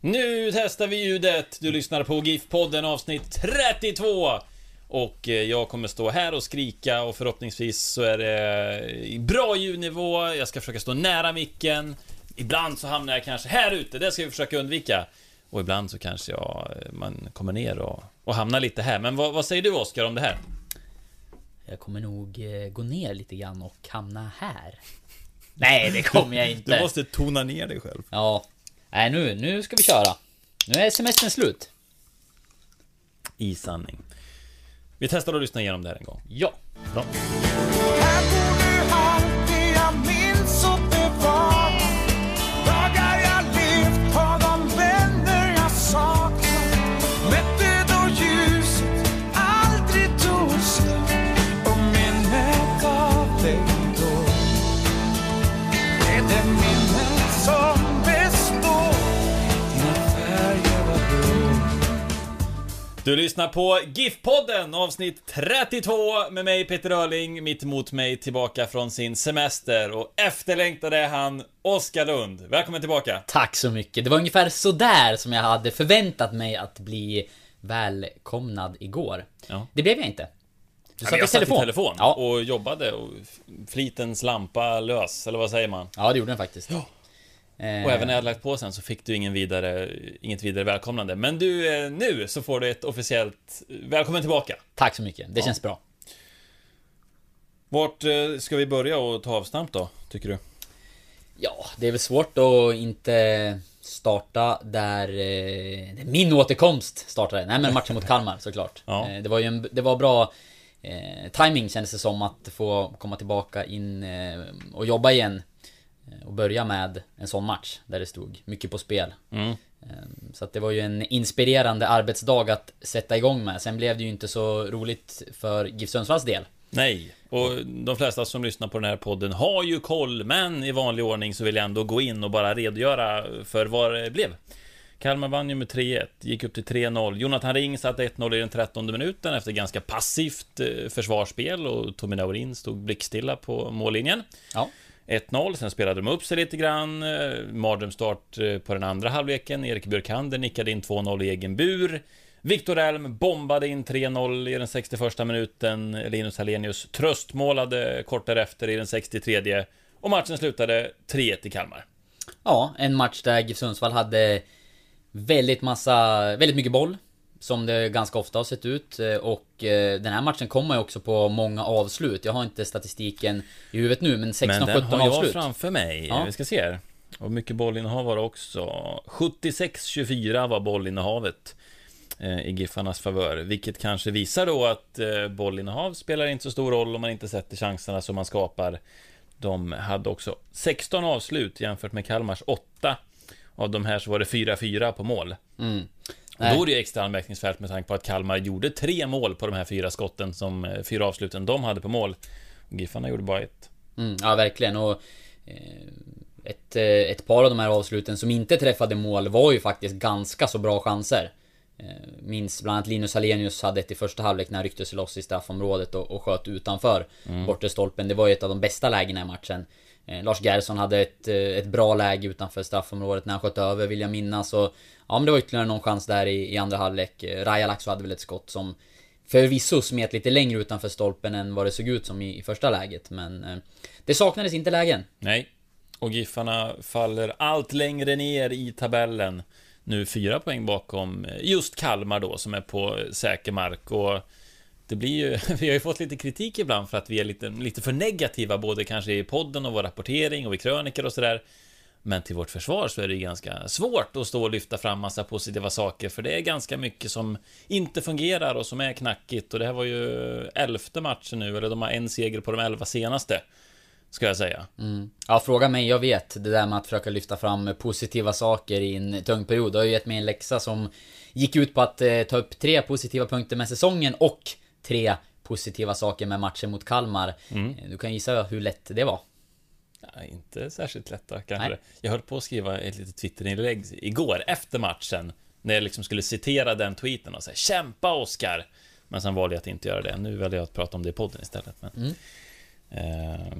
Nu testar vi ljudet! Du lyssnar på GIF-podden avsnitt 32! Och eh, jag kommer stå här och skrika och förhoppningsvis så är det i bra ljudnivå, jag ska försöka stå nära micken. Ibland så hamnar jag kanske här ute, det ska vi försöka undvika. Och ibland så kanske jag, eh, man kommer ner och, och hamnar lite här. Men vad, vad säger du Oskar om det här? Jag kommer nog eh, gå ner lite grann och hamna här. Nej, det kommer jag inte. Du måste tona ner dig själv. Ja. Nej, nu, nu ska vi köra. Nu är semestern slut. I sanning. Vi testar att lyssna igenom det här en gång. Ja. Bra. Du lyssnar på GIF-podden avsnitt 32 med mig Peter Öhrling, mitt emot mig tillbaka från sin semester och efterlängtade han Oskar Lund. Välkommen tillbaka! Tack så mycket. Det var ungefär sådär som jag hade förväntat mig att bli välkomnad igår. Ja. Det blev jag inte. Du Ja, satt i jag satt telefon. i telefon Ja. och jobbade och flitens lampa lös, eller vad säger man? ja, det gjorde den faktiskt. Ja. Eh, Och även när jag hade lagt på sen så fick du ingen vidare, inget vidare välkomnande. Men du, eh, nu så får du ett officiellt välkommen tillbaka. Tack så mycket. Det känns bra. Vart eh, ska vi börja och ta avstamp då, tycker du? Ja, det är väl svårt att inte starta där eh, min återkomst startade. Nej men matchen mot Kalmar såklart. Ja. Eh, det var ju en, det var bra eh, timing kändes det som att få komma tillbaka in eh, och jobba igen. Och börja med en sån match där det stod mycket på spel. Mm. Eh, Så att det var ju en inspirerande arbetsdag att sätta igång med. Sen blev det ju inte så roligt för GIF Sundsvalls del. Nej, och de flesta som lyssnar på den här podden har ju koll, men i vanlig ordning så vill jag ändå gå in och bara redogöra för vad det blev. Kalmar vann ju med 3-1, gick upp till 3-0. Jonathan Ring satte 1-0 i den 13 minuten efter ganska passivt eh, försvarsspel och Tommy Naurin stod blickstilla på mållinjen. Ja. 1-0, sen spelade de upp sig lite grann. Mardrömstart Mardrömsstart eh, på den andra halvleken. Erik Björkander nickade in 2-0 i egen bur. Viktor Elm bombade in 3-0 i den 61 minuten. Linus Hallenius tröstmålade kort därefter i den 63 och matchen slutade 3-1 i Kalmar. Ja, en match där GIF Sundsvall hade väldigt massa, väldigt mycket boll. Som det ganska ofta har sett ut. Eh, Och eh, den här matchen kommer ju också på många avslut. Jag har inte statistiken i huvudet nu, men Men 16-17 den har jag avslut. framför mig. Ja. Vi ska se här. Och mycket bollinnehav var det också. 76-24 var bollinnehavet eh, i Giffarnas favör. Vilket kanske visar då att eh, bollinnehav spelar inte så stor roll om man inte sätter chanserna som man skapar. De hade också 16 avslut jämfört med Kalmars 8. Av de här så var det 4-4 på mål. Mm. Nej. då är det ju extra anmärkningsvärt med tanke på att Kalmar gjorde tre mål på de här fyra skotten som eh, fyra avsluten de hade på mål. Giffarna gjorde bara ett. Mm, ja, verkligen. Och eh, ett, eh, ett par av de här avsluten som inte träffade mål var ju faktiskt ganska så bra chanser. Minns bland annat Linus Hallenius hade ett i första halvlek när han ryckte sig loss i straffområdet och, och sköt utanför bortre stolpen. Det var ju ett av de bästa lägena i matchen. Lars Gerson hade ett, ett bra läge utanför straffområdet när han sköt över vill jag minnas. Och, ja men det var ytterligare någon chans där i, i andra halvlek. Eh, Raja Laxo hade väl ett skott som förvisso smet lite längre utanför stolpen än vad det såg ut som i, i första läget. Men eh, det saknades inte lägen. Nej. Och Giffarna faller allt längre ner i tabellen. Nu fyra poäng bakom eh, just Kalmar då, som är på eh, säker mark. Och det blir ju, vi har ju fått lite kritik ibland för att vi är lite, lite för negativa, både kanske i podden och vår rapportering och i kröniker och sådär. Men till vårt försvar så är det ganska svårt att stå och lyfta fram massa positiva saker, för det är ganska mycket som inte fungerar och som är knackigt. Och det här var ju elfte matchen nu, eller de har en seger på de elva senaste. Ska jag säga. Mm. Ja, fråga mig, jag vet. Det där med att försöka lyfta fram positiva saker i en tung period. Det har ju gett mig en läxa som gick ut på att eh, ta upp tre positiva punkter med säsongen och tre positiva saker med matchen mot Kalmar. Mm. Eh, Du kan gissa hur lätt det var. Ja, inte särskilt lätta kanske. Nej. Jag höll på att skriva ett litet Twitterinlägg igår efter matchen. När jag liksom skulle citera den tweeten och säga Kämpa Oskar! Men sen valde jag att inte göra det. Nu väljer jag att prata om det i podden istället. Men, Mm. eh,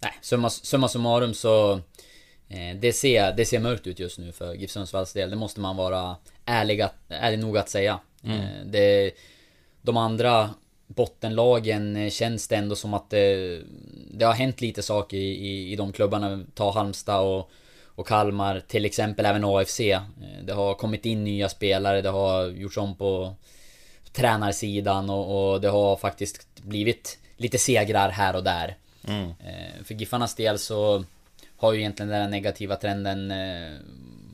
Nej, summa, summa summarum så... Eh, det, ser, det ser mörkt ut just nu för GIF Sundsvalls del. Det måste man vara ärlig, att, ärlig nog att säga. Eh, det, de andra bottenlagen eh, känns det ändå som att det, det har hänt lite saker i, i, i de klubbarna. Ta Halmstad och, och Kalmar, till exempel även AFC. Eh, Det har kommit in nya spelare, det har gjorts om på tränarsidan och, och det har faktiskt blivit lite segrar här och där. Eh, För Giffarnas del så har ju egentligen den här negativa trenden eh,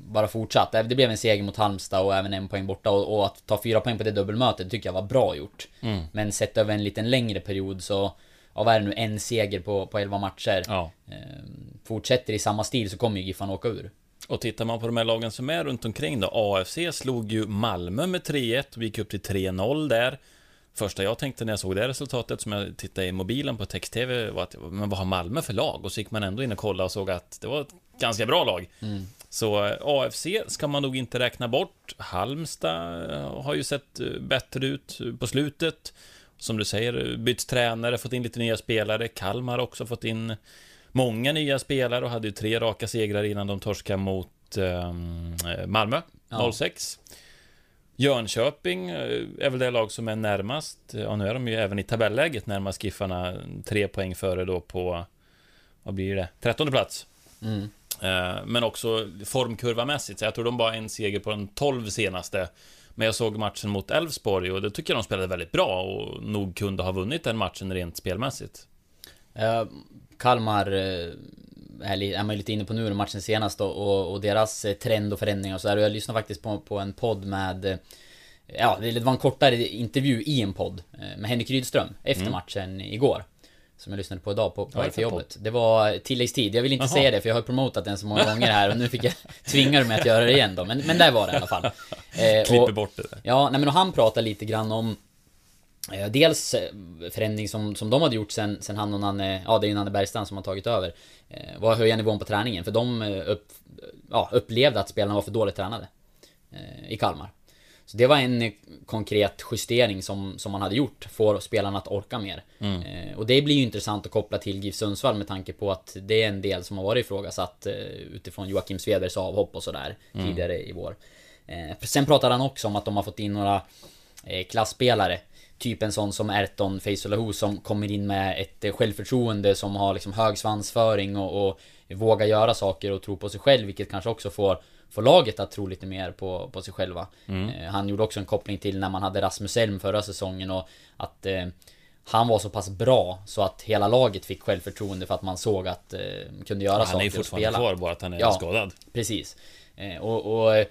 bara fortsatt. Det blev en seger mot Halmstad och även en poäng borta och, och att ta fyra poäng på det dubbelmötet tycker jag var bra gjort. Men sett över en liten längre period så, ja vad är det nu, en seger på, på 11 matcher. ja. Eh, Fortsätter i samma stil så kommer ju Giffarna åka ur. Och tittar man på de här lagen som är runt omkring då. AFC slog ju Malmö med 3-1 och gick upp till 3-0 där. Första jag tänkte när jag såg det resultatet som jag tittade i mobilen på text-tv var att men vad har Malmö för lag? Och så gick man ändå in och kollade och såg att det var ett ganska bra lag. Så eh, AFC ska man nog inte räkna bort. Halmstad eh, har ju sett eh, bättre ut på slutet. Som du säger, bytt tränare, fått in lite nya spelare. Kalmar har också fått in många nya spelare och hade ju tre raka segrar innan de torskade mot eh, Malmö Ja. 06. Jönköping är väl det lag som är närmast. Ja, nu är de ju även i tabelläget närmast Giffarna. Tre poäng före då på, vad blir det, trettonde plats. Mm. Eh, Men också formkurvamässigt, så jag tror de bara en seger på de 12 senaste. Men jag såg matchen mot Elfsborg och det tycker jag de spelade väldigt bra och nog kunde ha vunnit den matchen rent spelmässigt. Eh, Kalmar eh, är, man ju lite inne på nu, matchen senast då, och, och deras trend och förändringar och sådär. Och jag lyssnade faktiskt på, på en podd med Ja, det var en kortare intervju i en podd med Henrik Rydström efter matchen igår. Som jag lyssnade på idag på, på väg det till jobbet. Det var tilläggstid. Jag vill inte Jaha. säga det för jag har promotat den så många gånger här och nu fick jag tvinga mig att göra det igen då. Men, men där var det i alla fall. Eh, Klipper bort det där. Ja, nej men och han pratar lite grann om eh, Dels eh, förändring som, som de hade gjort sen, sen han och Nanne, ja det är ju Nanne Bergstrand som har tagit över eh, Var att höja nivån på träningen, för de eh, upp, ja, upplevde att spelarna var för dåligt tränade eh, I Kalmar Så det var en eh, konkret justering som, som man hade gjort, får spelarna att orka mer. Eh, Och det blir ju intressant att koppla till GIF Sundsvall med tanke på att det är en del som har varit ifrågasatt eh, Utifrån Joakim Svedbergs avhopp och sådär tidigare i vår. Eh, Sen pratade han också om att de har fått in några eh, klassspelare. Typ en sån som Erton Feisolahu som kommer in med ett eh, självförtroende som har liksom hög svansföring och, och vågar göra saker och tro på sig själv vilket kanske också får Får laget att tro lite mer på, på sig själva eh, Han gjorde också en koppling till när man hade Rasmus Elm förra säsongen och att eh, Han var så pass bra så att hela laget fick självförtroende för att man såg att eh, kunde göra Han är saker och fortfarande spela kvar, bara att han är Ja. skadad. Precis. Eh, och, och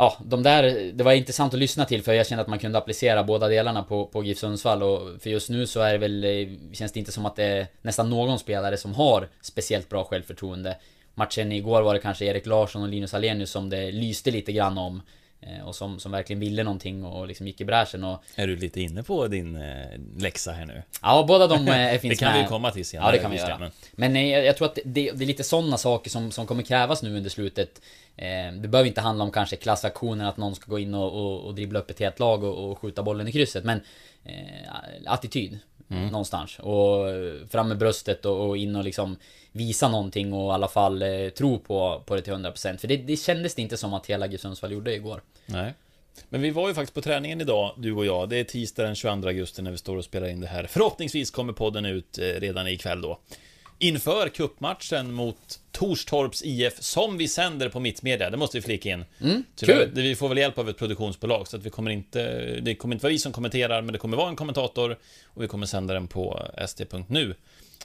Ja, de där, det var intressant att lyssna till för jag kände att man kunde applicera båda delarna på, på GIF Sundsvall och för just nu så är det väl, eh, känns det inte som att det är nästan någon spelare som har speciellt bra självförtroende. Matchen igår var det kanske Erik Larsson och Linus Alenius som det lyste lite grann om. eh, Och som, som verkligen ville någonting och liksom gick i bräschen och Är du lite inne på din eh, läxa här nu? Ja, båda de eh, Det finns kan med. vi komma till senare. Ja, det kan vi göra. men- Men jag, tror att det, det är lite sådana saker som, som kommer krävas nu under slutet. Eh, det behöver inte handla om kanske klassaktioner, att någon ska gå in och, och, och dribbla upp ett helt lag och, och skjuta bollen i krysset. Men attityd. Någonstans. Och fram med bröstet och, och in och liksom visa någonting och i alla fall eh, tro på, på det till 100%. För det, det kändes det inte som att hela GIF Sundsvall gjorde igår. Nej. Men vi var ju faktiskt på träningen idag, du och jag. Det är tisdag den 22 augusti när vi står och spelar in det här. Förhoppningsvis kommer podden ut eh, redan ikväll då. Inför kuppmatchen mot Torstorps IF, som vi sänder på Mittmedia, det måste vi flika in. Mm, kul. Vi får väl hjälp av ett produktionsbolag, så att vi kommer inte... Det kommer inte vara vi som kommenterar, men det kommer vara en kommentator och vi kommer sända den på st.nu.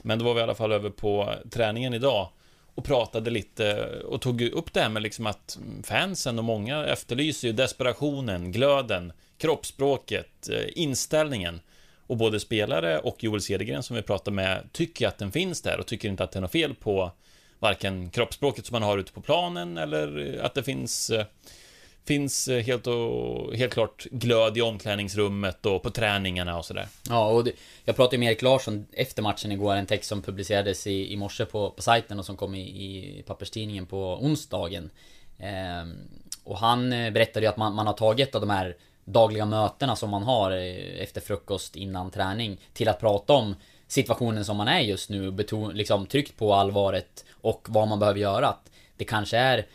Men då var vi i alla fall över på träningen idag och pratade lite och tog upp det här med liksom att fansen och många efterlyser ju desperationen, glöden, kroppsspråket, eh, inställningen. Och både spelare och Joel Cedergren som vi pratade med tycker att den finns där och tycker inte att det är något fel på varken kroppsspråket som man har ute på planen eller att det finns eh, Finns eh, helt, och, helt klart glöd i omklädningsrummet och på träningarna och sådär. Ja, och det, jag pratade med Erik Larsson efter matchen igår, en text som publicerades i, i morse på, på sajten och som kom i, i papperstidningen på onsdagen. Ehm, och han eh, berättade ju att man, man har tagit av de här dagliga mötena som man har eh, efter frukost innan träning till att prata om situationen som man är just nu beton, liksom tryckt på allvaret och vad man behöver göra. Att det kanske är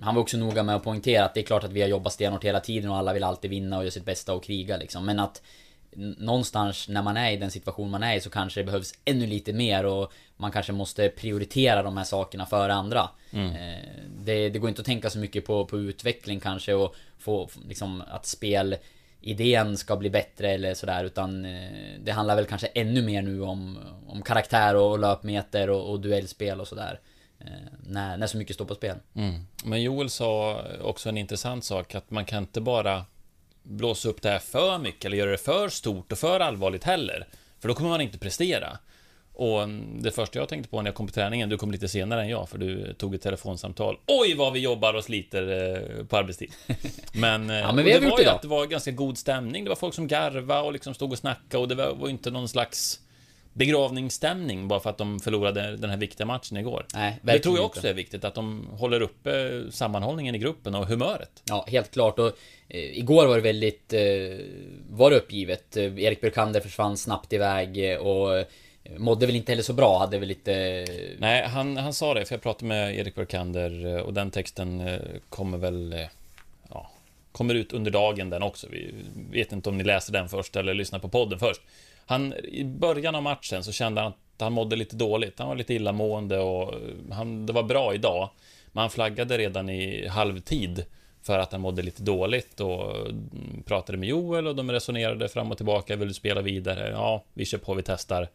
han var också noga med att poängtera att det är klart att vi har jobbat stenhårt hela tiden och alla vill alltid vinna och göra sitt bästa och kriga liksom. Men att någonstans när man är i den situation man är i så kanske det behövs ännu lite mer och man kanske måste prioritera de här sakerna före andra. Mm. Det, det, går inte att tänka så mycket på, på utveckling kanske och få liksom att spel idén ska bli bättre eller sådär utan eh, det handlar väl kanske ännu mer nu om, om karaktär och löpmeter och, och duellspel och sådär. Eh, när, när så mycket står på spel. Mm. Men Joel sa också en intressant sak att man kan inte bara blåsa upp det här för mycket eller göra det för stort och för allvarligt heller. För då kommer man inte prestera. Och det första jag tänkte på när jag kom på träningen, du kom lite senare än jag för du tog ett telefonsamtal. Oj vad vi jobbar och sliter eh, på arbetstid. Men, ja, men vi det var det att det var ganska god stämning. Det var folk som garvade och liksom stod och snackade och det var, var inte någon slags begravningsstämning bara för att de förlorade den här viktiga matchen igår. Nej, det tror jag också inte. är viktigt, att de håller uppe sammanhållningen i gruppen och humöret. Ja, helt klart. Och eh, igår var det väldigt... Eh, var det uppgivet. Eh, Erik Burkander försvann snabbt iväg eh, och Mådde väl inte heller så bra, hade väl lite... Nej, han, han sa det, för jag pratade med Erik Burkander och den texten kommer väl... Ja, kommer ut under dagen den också. Vi vet inte om ni läser den först eller lyssnar på podden först. Han, I början av matchen så kände han att han mådde lite dåligt. Han var lite illamående och eh, han, det var bra idag. Men han flaggade redan i halvtid för att han mådde lite dåligt och mm, pratade med Joel och de resonerade fram och tillbaka. Vill du spela vidare? Ja, vi kör på, vi testar.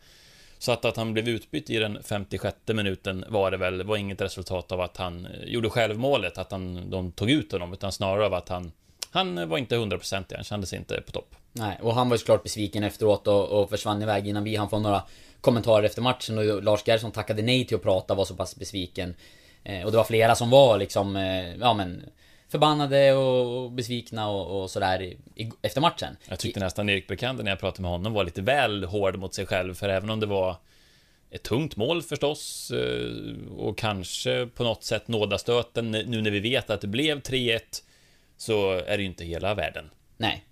Så att, att han blev utbytt i den 56 minuten var det väl, var inget resultat av att han eh, gjorde självmålet, att han, de tog ut honom, utan snarare av att han, han var inte hundraprocentig, han kände sig inte på topp. Nej, och han var ju såklart besviken efteråt och, och försvann iväg innan vi hann få några kommentarer efter matchen och Lars Gerson tackade nej till att prata, var så pass besviken. Eh, och det var flera som var liksom, eh, ja men förbannade och besvikna och, och sådär i, i, efter matchen. Jag tyckte nästan Erik Bekander när jag pratade med honom var lite väl hård mot sig själv, för även om det var ett tungt mål förstås eh, och kanske på något sätt nådastöten nu när vi vet att det blev 3-1 så är det ju inte hela världen. Nej,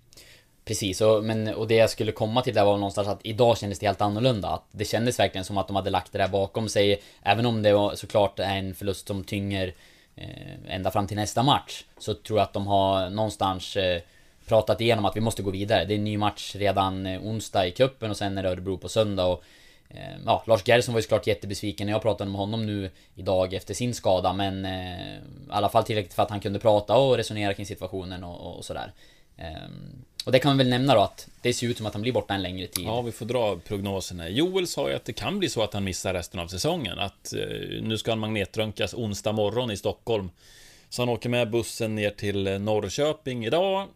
Precis, och, men, och det jag skulle komma till där var någonstans att idag kändes det helt annorlunda. Att det kändes verkligen som att de hade lagt det där bakom sig. Även om det var såklart är en förlust som tynger eh, ända fram till nästa match. Så tror jag att de har någonstans eh, pratat igenom att vi måste gå vidare. Det är en ny match redan eh, onsdag i kuppen och sen är det Örebro på söndag. Och, Eh, ja, Lars Gerson var ju såklart jättebesviken när jag pratade med honom nu idag efter sin skada. Men eh, i alla fall tillräckligt för att han kunde prata och resonera kring situationen och, och sådär. Ehm, och det kan man väl nämna då att det ser ut som att han blir borta en längre tid. Ja, vi får dra prognoserna. Joel sa ju att det kan bli så att han missar resten av säsongen. Att eh, nu ska han magnetröntgas onsdag morgon i Stockholm. Så han åker med bussen ner till eh, Norrköping idag.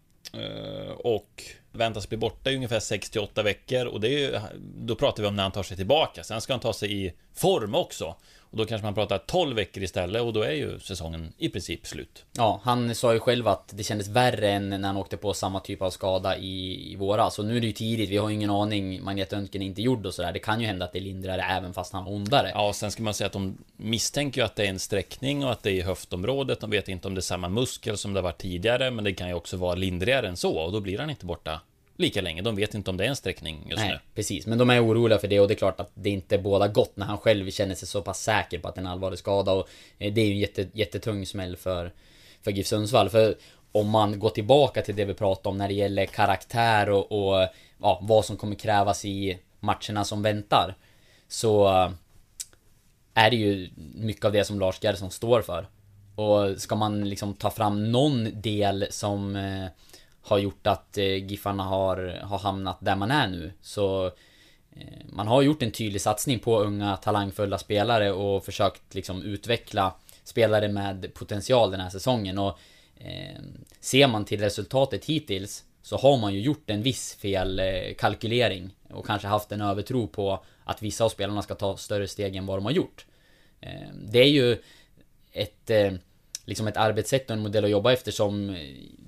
Och väntas bli borta i ungefär 6-8 veckor. Och det är ju, då pratar vi om när han tar sig tillbaka. Sen ska han ta sig i form också. Och då kanske man pratar 12 veckor istället och då är ju säsongen i princip slut. Ja, han sa ju själv att det kändes värre än när han åkte på samma typ av skada i, i våras. Så nu är det ju tidigt, vi har ju ingen aning. Magnetröntgen är inte gjord och sådär. Det kan ju hända att det är lindrigare även fast han var ondare. Ja, sen ska man säga att de misstänker ju att det är en sträckning och att det är i höftområdet. De vet inte om det är samma muskel som det var tidigare, men det kan ju också vara lindrigare än så och då blir han inte borta lika länge. De vet inte om det är en sträckning just Nej, nu. precis. Men de är oroliga för det och det är klart att det inte båda gott när han själv känner sig så pass säker på att det är en allvarlig skada. Och eh, det är ju en jätte, jättetung smäll för, för GIF Sundsvall. För om man går tillbaka till det vi pratade om när det gäller karaktär och, och ja, vad som kommer krävas i matcherna som väntar. Så eh, är det ju mycket av det som Lars Gerson står för. Och ska man liksom ta fram någon del som eh, har gjort att eh, Giffarna har, har hamnat där man är nu. Så eh, man har gjort en tydlig satsning på unga talangfulla spelare och försökt liksom utveckla spelare med potential den här säsongen. Och eh, ser man till resultatet hittills Så har man ju gjort en viss felkalkylering eh, och kanske haft en övertro på att vissa av spelarna ska ta större steg än vad de har gjort. Eh, Det är ju ett, eh, liksom ett arbetssätt och en modell att jobba efter som eh,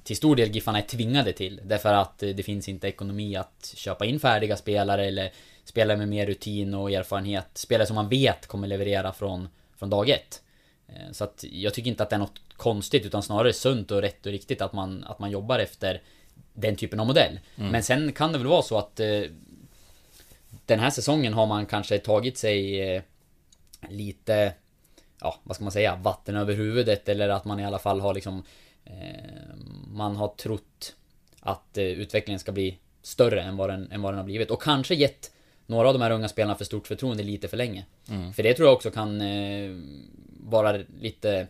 till stor del Giffarna är tvingade till. Därför att eh, det finns inte ekonomi att köpa in färdiga spelare eller spelare med mer rutin och erfarenhet. Spelare som man vet kommer leverera från, från dag ett. Eh, Så att jag tycker inte att det är något konstigt utan snarare sunt och rätt och riktigt att man, att man jobbar efter den typen av modell. Men sen kan det väl vara så att eh, den här säsongen har man kanske tagit sig eh, lite, ja vad ska man säga, vatten över huvudet eller att man i alla fall har liksom eh, Man har trott att eh, utvecklingen ska bli större än vad, den, än vad den har blivit och kanske gett några av de här unga spelarna för stort förtroende lite för länge. För det tror jag också kan eh, vara lite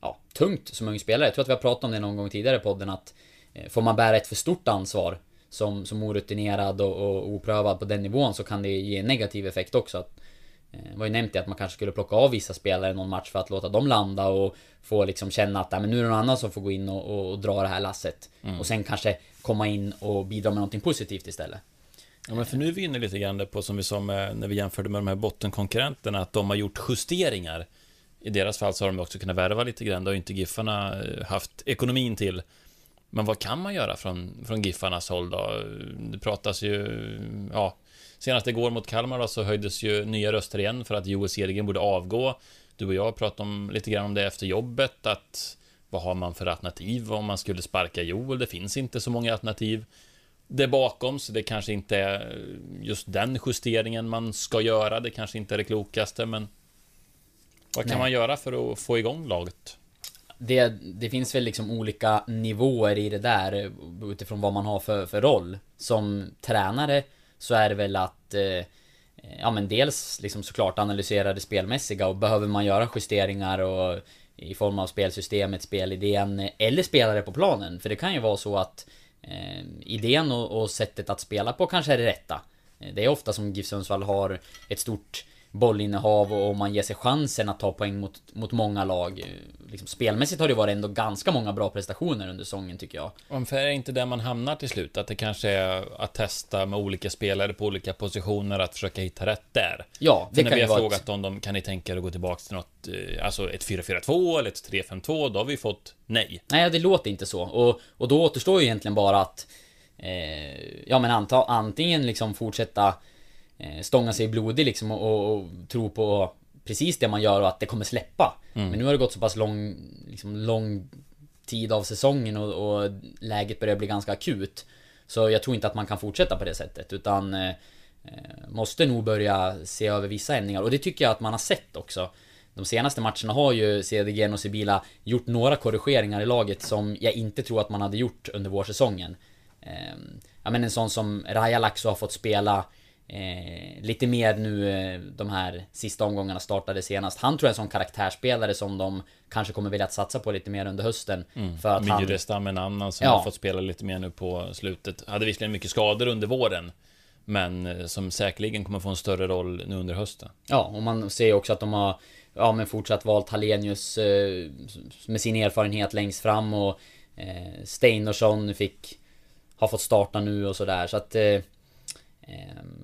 ja, tungt som ung spelare. Jag tror att vi har pratat om det någon gång tidigare i podden att eh, får man bära ett för stort ansvar som, som orutinerad och, och oprövad på den nivån så kan det ge en negativ effekt också. Att, det var ju nämnt att man kanske skulle plocka av vissa spelare någon match för att låta dem landa och få liksom känna att men nu är det någon annan som får gå in och, och, och dra det här lasset. Och sen kanske komma in och bidra med någonting positivt istället. Ja, men för nu är vi inne lite grann på, som vi sa med, när vi jämförde med de här bottenkonkurrenterna, att de har gjort justeringar. I deras fall så har de också kunnat värva lite grann, det har ju inte Giffarna eh, haft ekonomin till. Men vad kan man göra från, från Giffarnas håll då? Det pratas ju, ja, senast igår mot Kalmar då, så höjdes ju nya röster igen för att Joel Cedergren borde avgå. Du och jag pratade om, lite grann om det efter jobbet, att vad har man för alternativ om man skulle sparka Joel? Det finns inte så många alternativ det bakom, så det kanske inte är just den justeringen man ska göra. Det kanske inte är det klokaste, men vad kan Nej. man göra för att få igång laget? det, det finns väl liksom olika nivåer i det där utifrån vad man har för, för roll. Som tränare så är det väl att eh, eh, Ja men dels liksom såklart analysera det spelmässiga och behöver man göra justeringar och i form av spelsystemet, spelidén eller spelare på planen. För det kan ju vara så att eh, idén och, och sättet att spela på kanske är det rätta. Eh, det är ofta som GIF Sundsvall har ett stort bollinnehav och man ger sig chansen att ta poäng mot, mot många lag. Liksom, spelmässigt har det varit ändå ganska många bra prestationer under säsongen tycker jag. Om för är inte där man hamnar till slut? Att det kanske är att testa med olika spelare på olika positioner, att försöka hitta rätt där? Ja, det när kan vi ju har frågat ett, dem, de, kan ni tänka er att gå tillbaka till något, eh, alltså ett 4-4-2 eller ett 3-5-2? Då har vi fått nej. Nej, det låter inte så. Och, och då återstår ju egentligen bara att... Eh, ja men anta, antingen liksom fortsätta eh, stånga sig blodig liksom och, och, och tro på precis det man gör och att det kommer släppa. Men nu har det gått så pass lång, liksom lång tid av säsongen och, och läget börjar bli ganska akut. Så jag tror inte att man kan fortsätta på det sättet utan eh, eh, Måste nog börja se över vissa ändringar och det tycker jag att man har sett också. De senaste matcherna har ju Cedergren och Sibila gjort några korrigeringar i laget som jag inte tror att man hade gjort under vårsäsongen. Eh, ja men en sån som Raja Laxo har fått spela eh, lite mer nu eh, de här sista omgångarna startade senast. Han tror jag är en sån karaktärsspelare som de kanske kommer vilja satsa på lite mer under hösten. För att han... Myrestam en annan som Ja. har fått spela lite mer nu på slutet. Hade visserligen mycket skador under våren. Men eh, som säkerligen kommer få en större roll nu under hösten. Ja, och man ser också att de har Ja men fortsatt valt Hallenius eh, Med sin erfarenhet längst fram och eh, Steinarsson fick Har fått starta nu och sådär så att eh,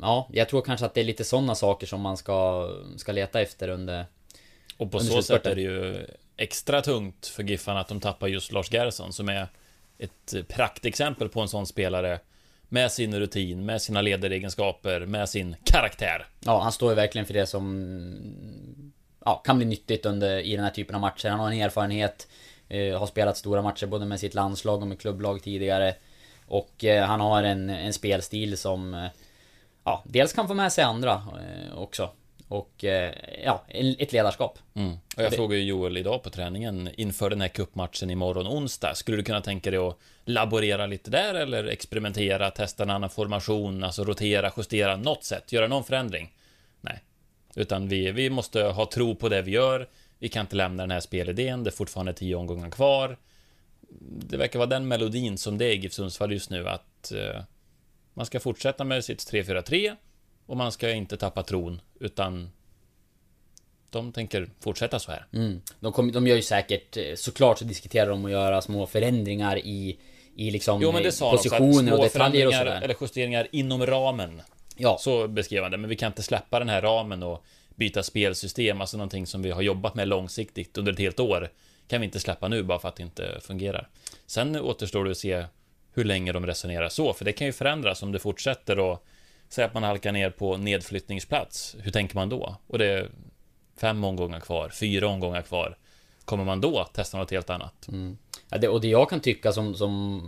Ja, jag tror kanske att det är lite sådana saker som man ska Ska leta efter under Och på Under så sätt är det ju extra tungt för Giffarna att de tappar just Lars Gerson som är ett praktexempel på en sån spelare med sin rutin, med sina ledaregenskaper, med sin karaktär. Ja, han står ju verkligen för det som Ja, kan bli nyttigt under, i den här typen av matcher. Han har en erfarenhet eh, Har spelat stora matcher både med sitt landslag och med klubblag tidigare Och eh, han har en, en spelstil som eh, Ja, dels kan få med sig andra eh, också Och eh, ja, ett ledarskap Mm. Och jag frågade ju Joel idag på träningen inför den här kuppmatchen imorgon onsdag. Skulle du kunna tänka dig att laborera lite där eller experimentera, testa en annan formation, alltså rotera, justera något sätt, göra någon förändring? Nej, utan vi, vi måste ha tro på det vi gör. Vi kan inte lämna den här spelidén. Det är fortfarande tio omgångar kvar. Det verkar vara den melodin som det är i GIF Sundsvall just nu att eh, man ska fortsätta med sitt 3-4-3 och man ska inte tappa tron utan de tänker fortsätta så här. mm. de, kom, de gör ju säkert eh, Såklart så diskuterar de att göra små förändringar i i liksom Jo men det sa positioner och små detaljer och sådär. eller justeringar inom ramen. Ja. Så beskrev han det, men vi kan inte släppa den här ramen och byta spelsystem, alltså någonting som vi har jobbat med långsiktigt under ett helt år. Kan vi inte släppa nu bara för att det inte fungerar. Sen återstår det att se hur länge de resonerar så, för det kan ju förändras om det fortsätter och säga att man halkar ner på nedflyttningsplats. Hur tänker man då? Och det är fem omgångar kvar, fyra omgångar kvar. Kommer man då testa något helt annat? Mm. Ja, det, och det jag kan tycka som, som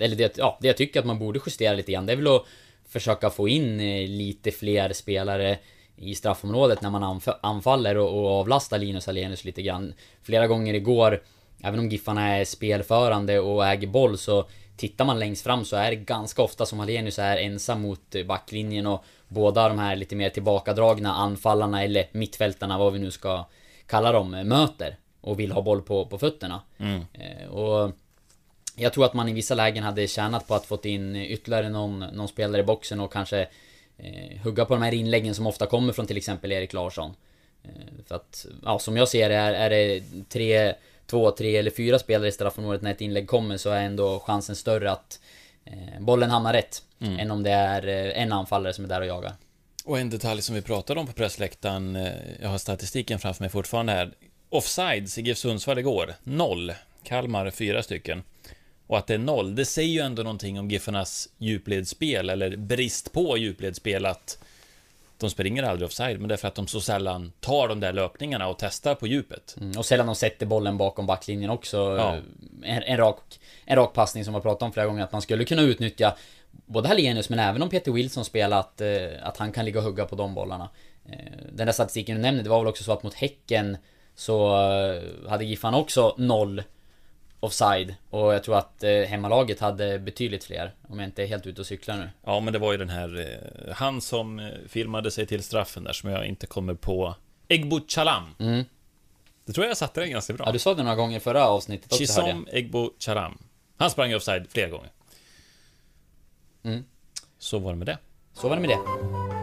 eller det, ja, det jag tycker att man borde justera lite grann, det är väl att försöka få in eh, lite fler spelare i straffområdet när man anf- anfaller och, och avlastar Linus Alenius lite grann. Flera gånger igår, även om Giffarna är spelförande och äger boll så Tittar man längst fram så är det ganska ofta som Alenius är ensam mot backlinjen och båda de här lite mer tillbakadragna anfallarna eller mittfältarna, vad vi nu ska kalla dem, möter. Och vill ha boll på, på fötterna. Eh, och jag tror att man i vissa lägen hade tjänat på att fått in ytterligare någon, någon spelare i boxen och kanske eh, hugga på de här inläggen som ofta kommer från till exempel Erik Larsson. Eh, för att, ja som jag ser det, är, är det tre, två, tre eller fyra spelare i straffområdet när ett inlägg kommer så är ändå chansen större att eh, bollen hamnar rätt. Än om det är eh, en anfallare som är där och jagar. Och en detalj som vi pratade om på pressläktaren, eh, jag har statistiken framför mig fortfarande här. Offsides i GIF Sundsvall igår, noll. Kalmar fyra stycken. Och att det är noll, det säger ju ändå någonting om Giffarnas djupledsspel, eller brist på djupledsspel, att de springer aldrig offside, men det är för att de så sällan tar de där löpningarna och testar på djupet. Mm, och sällan de sätter bollen bakom backlinjen också. Ja. En, en, rak, en rak passning som vi har pratat om flera gånger, att man skulle kunna utnyttja både Hallenius men även om Peter Wilson spelar, att, eh, att han kan ligga och hugga på de bollarna. Eh, Den där statistiken du nämnde, det var väl också så att mot Häcken så eh, hade Giffan också noll offside. Och jag tror att eh, hemmalaget hade betydligt fler, om jag inte är helt ute och cyklar nu. Ja, men det var ju den här, eh, han som eh, filmade sig till straffen där, som jag inte kommer på. Egbo Chalam. Mm. Det tror jag satte den ganska bra. Ja, du sa det några gånger förra avsnittet också hörde jag. Chisom Egbo Charam. Han sprang offside flera gånger. Mm. Så var det med det. Så var det med det.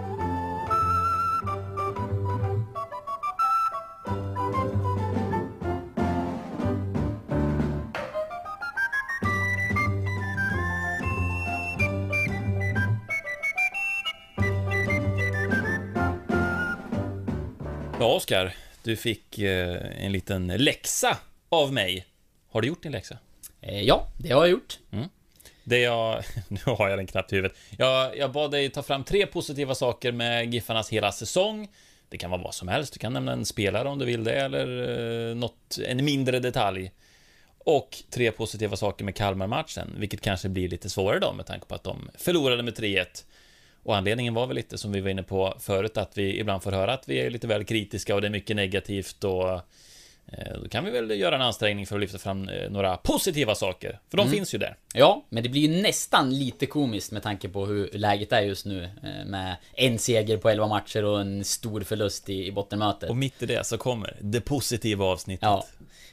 Ja, Oskar. Du fick eh, en liten läxa av mig. Har du gjort din läxa? Eh, Ja, det har jag gjort. Det jag... Nu har jag den knappt i huvudet. Jag, jag bad dig ta fram tre positiva saker med Giffarnas hela säsong. Det kan vara vad som helst. Du kan nämna en spelare om du vill det, eller eh, något, en mindre detalj. Och tre positiva saker med Kalmar-matchen, vilket kanske blir lite svårare då med tanke på att de förlorade med 3-1. Och anledningen var väl lite som vi var inne på förut, att vi ibland får höra att vi är lite väl kritiska och det är mycket negativt och eh, då kan vi väl göra en ansträngning för att lyfta fram eh, några positiva saker, för de finns ju där. Ja, men det blir ju nästan lite komiskt med tanke på hur läget är just nu. eh, Med en seger på 11 matcher och en stor förlust i, i bottenmötet. Och mitt i det så kommer det positiva avsnittet. Ja.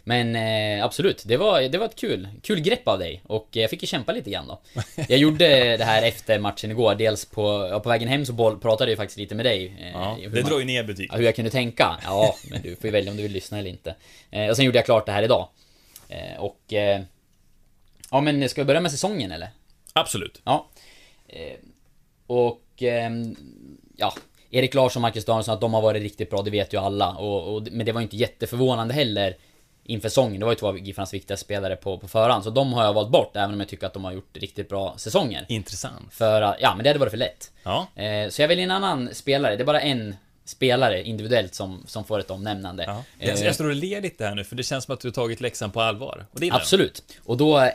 Men eh, absolut, det var, det var ett kul, kul grepp av dig. Och jag fick ju kämpa lite grann då. Jag gjorde det här efter matchen igår. Dels på, ja, på vägen hem så boll, pratade jag ju faktiskt lite med dig. eh, Ja, det man- drar ju ner betyg. Ja, hur jag kunde tänka? Ja, men du får ju välja om du vill lyssna eller inte. Eh, och sen gjorde jag klart det här idag. Eh, och... Eh, ja, men ska vi börja med säsongen eller? Absolut. Ja. Eh, och... ehm, ja. Erik Larsson och Marcus Danielsson, att de har varit riktigt bra, det vet ju alla. Och, och, men det var inte jätteförvånande heller inför säsongen. Det var ju två av Giffarnas viktigaste spelare på, på förhand. Så de har jag valt bort, även om jag tycker att de har gjort riktigt bra säsonger. Intressant. För att, ja, men det hade varit för lätt. Ja. Eh, så jag väljer en annan spelare. Det är bara en spelare individuellt som, som får ett omnämnande. ja. Eh, Jag, jag står och ler lite här nu, för det känns som att du har tagit läxan på allvar. Och det. Absolut. Och då eh,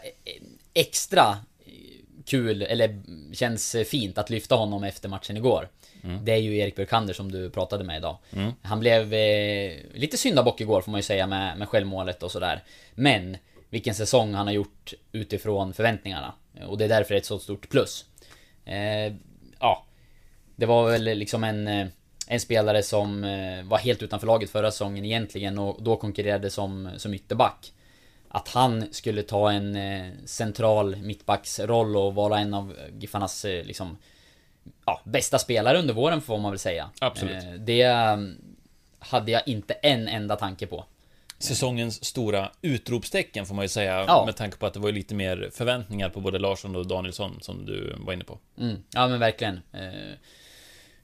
extra kul, eller känns fint att lyfta honom efter matchen igår. Det är ju Erik Björkander som du pratade med idag. Han blev eh, lite syndabock igår får man ju säga med, med självmålet och sådär. Men vilken säsong han har gjort utifrån förväntningarna. Och det är därför det är ett så stort plus. Eh, ja, det var väl liksom en, eh, en spelare som eh, var helt utanför laget förra säsongen egentligen och då konkurrerade som, som ytterback. Att han skulle ta en eh, central mittbacksroll och vara en av Giffarnas liksom ja, bästa spelare under våren får man väl säga. Absolut. Eh, Det mm, hade jag inte en enda tanke på. Säsongens stora utropstecken får man ju säga, Ja. med tanke på att det var lite mer förväntningar på både Larsson och Danielsson, som du var inne på. Mm, ja men verkligen. Eh,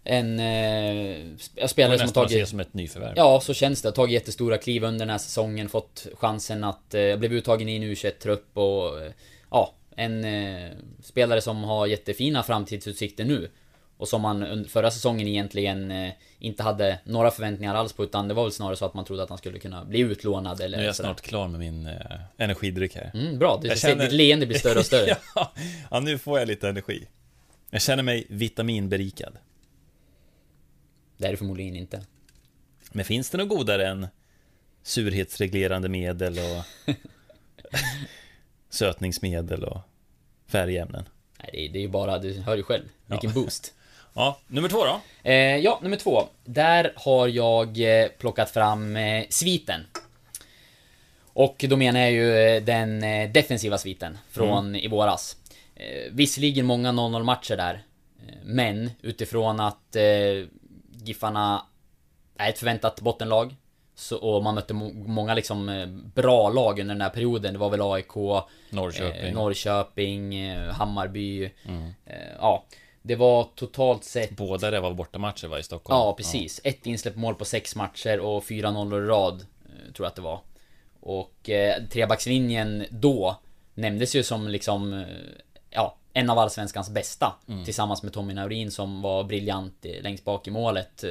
en eh, spelare som har tagit... som ett nyförvärv. Ja, så känns det. Tagit jättestora kliv under den här säsongen, fått chansen att... Eh, blev uttagen i en U21-trupp och... Eh, ja, en eh, spelare som har jättefina framtidsutsikter nu. Och som man under förra säsongen egentligen eh, inte hade några förväntningar alls på, utan det var väl snarare så att man trodde att han skulle kunna bli utlånad eller Nu är jag sådär. snart klar med min eh, energidryck här. Mm, bra, du Jag känner- ditt leende blir större och större. ja, ja, nu får jag lite energi. Jag känner mig vitaminberikad. Det är det förmodligen inte. Men finns det något godare än surhetsreglerande medel och sötningsmedel och färgämnen? Nej, det är, ju bara, du hör ju själv. Vilken boost. Ja, nummer två då? Eh, ja, nummer två. Där har jag eh, plockat fram eh, sviten. Och då menar jag ju eh, den eh, defensiva sviten från i våras. Eh, visserligen många 0-0 matcher där. Men utifrån att eh, Giffarna är ett förväntat bottenlag. Så, och man mötte må många liksom bra lag under den här perioden. Det var väl AIK, Norrköping. Eh, Norrköping, Hammarby. Eh, ja, det var totalt sett Båda det var bortamatcher va, i Stockholm? Ja, precis. Ett insläppt mål på sex matcher och fyra nollor i rad. eh, Tror jag att det var. Och eh, trebackslinjen då nämndes ju som liksom... eh, Ja, en av allsvenskans bästa. Tillsammans med Tommy Naurin som var briljant eh, längst bak i målet.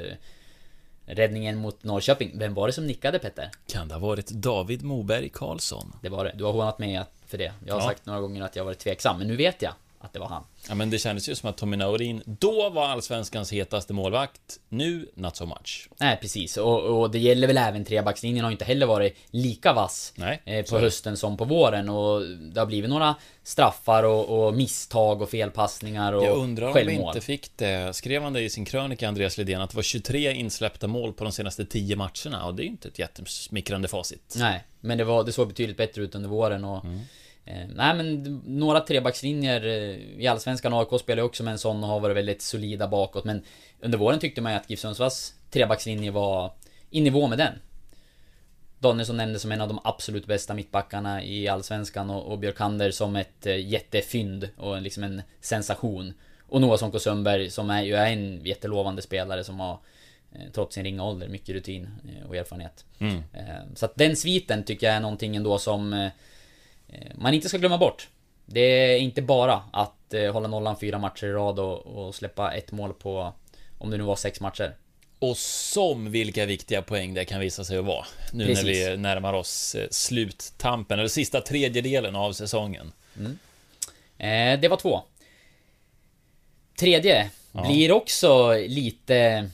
Räddningen mot Norrköping. Vem var det som nickade Petter? Kan det ha varit David Moberg Karlsson? Det var det. Du har hånat mig för det. Jag har Ja. sagt några gånger att jag varit tveksam, men nu vet jag att det var han. Ja, men det kändes ju som att Tommy Naurin då var allsvenskans hetaste målvakt. Nu, not so much. Nej precis, och, och det gäller väl även trebackslinjen har inte heller varit lika vass Nej, eh, på hösten som på våren och det har blivit några straffar och, och misstag och felpassningar och Jag undrar om vi självmål. inte fick det. Skrev han det i sin krönika, Andreas Lidén, att det var 23 insläppta mål på de senaste 10 matcherna och det är ju inte ett jättesmickrande facit. Nej, men det, var, det såg betydligt bättre ut under våren och eh, Nej men några trebackslinjer eh, i Allsvenskan, AIK spelar ju också med en sån och har varit väldigt solida bakåt men Under våren tyckte man ju att GIF Sundsvalls trebackslinje var i nivå med den. Danielsson nämndes som en av de absolut bästa mittbackarna i Allsvenskan och, och Björkander som ett eh, jättefynd och liksom en sensation. Och Noah Sonko Sundberg som är ju är en jättelovande spelare som har Trots sin ringa ålder, mycket rutin och erfarenhet. Mm. Så att den sviten tycker jag är någonting ändå som man inte ska glömma bort. Det är inte bara att eh, hålla nollan fyra matcher i rad och, och släppa ett mål på, om det nu var sex matcher. Och som vilka viktiga poäng det kan visa sig att vara. Nu Precis. när vi närmar oss eh, sluttampen, eller sista tredjedelen av säsongen. Eh, det var två. Tredje blir också lite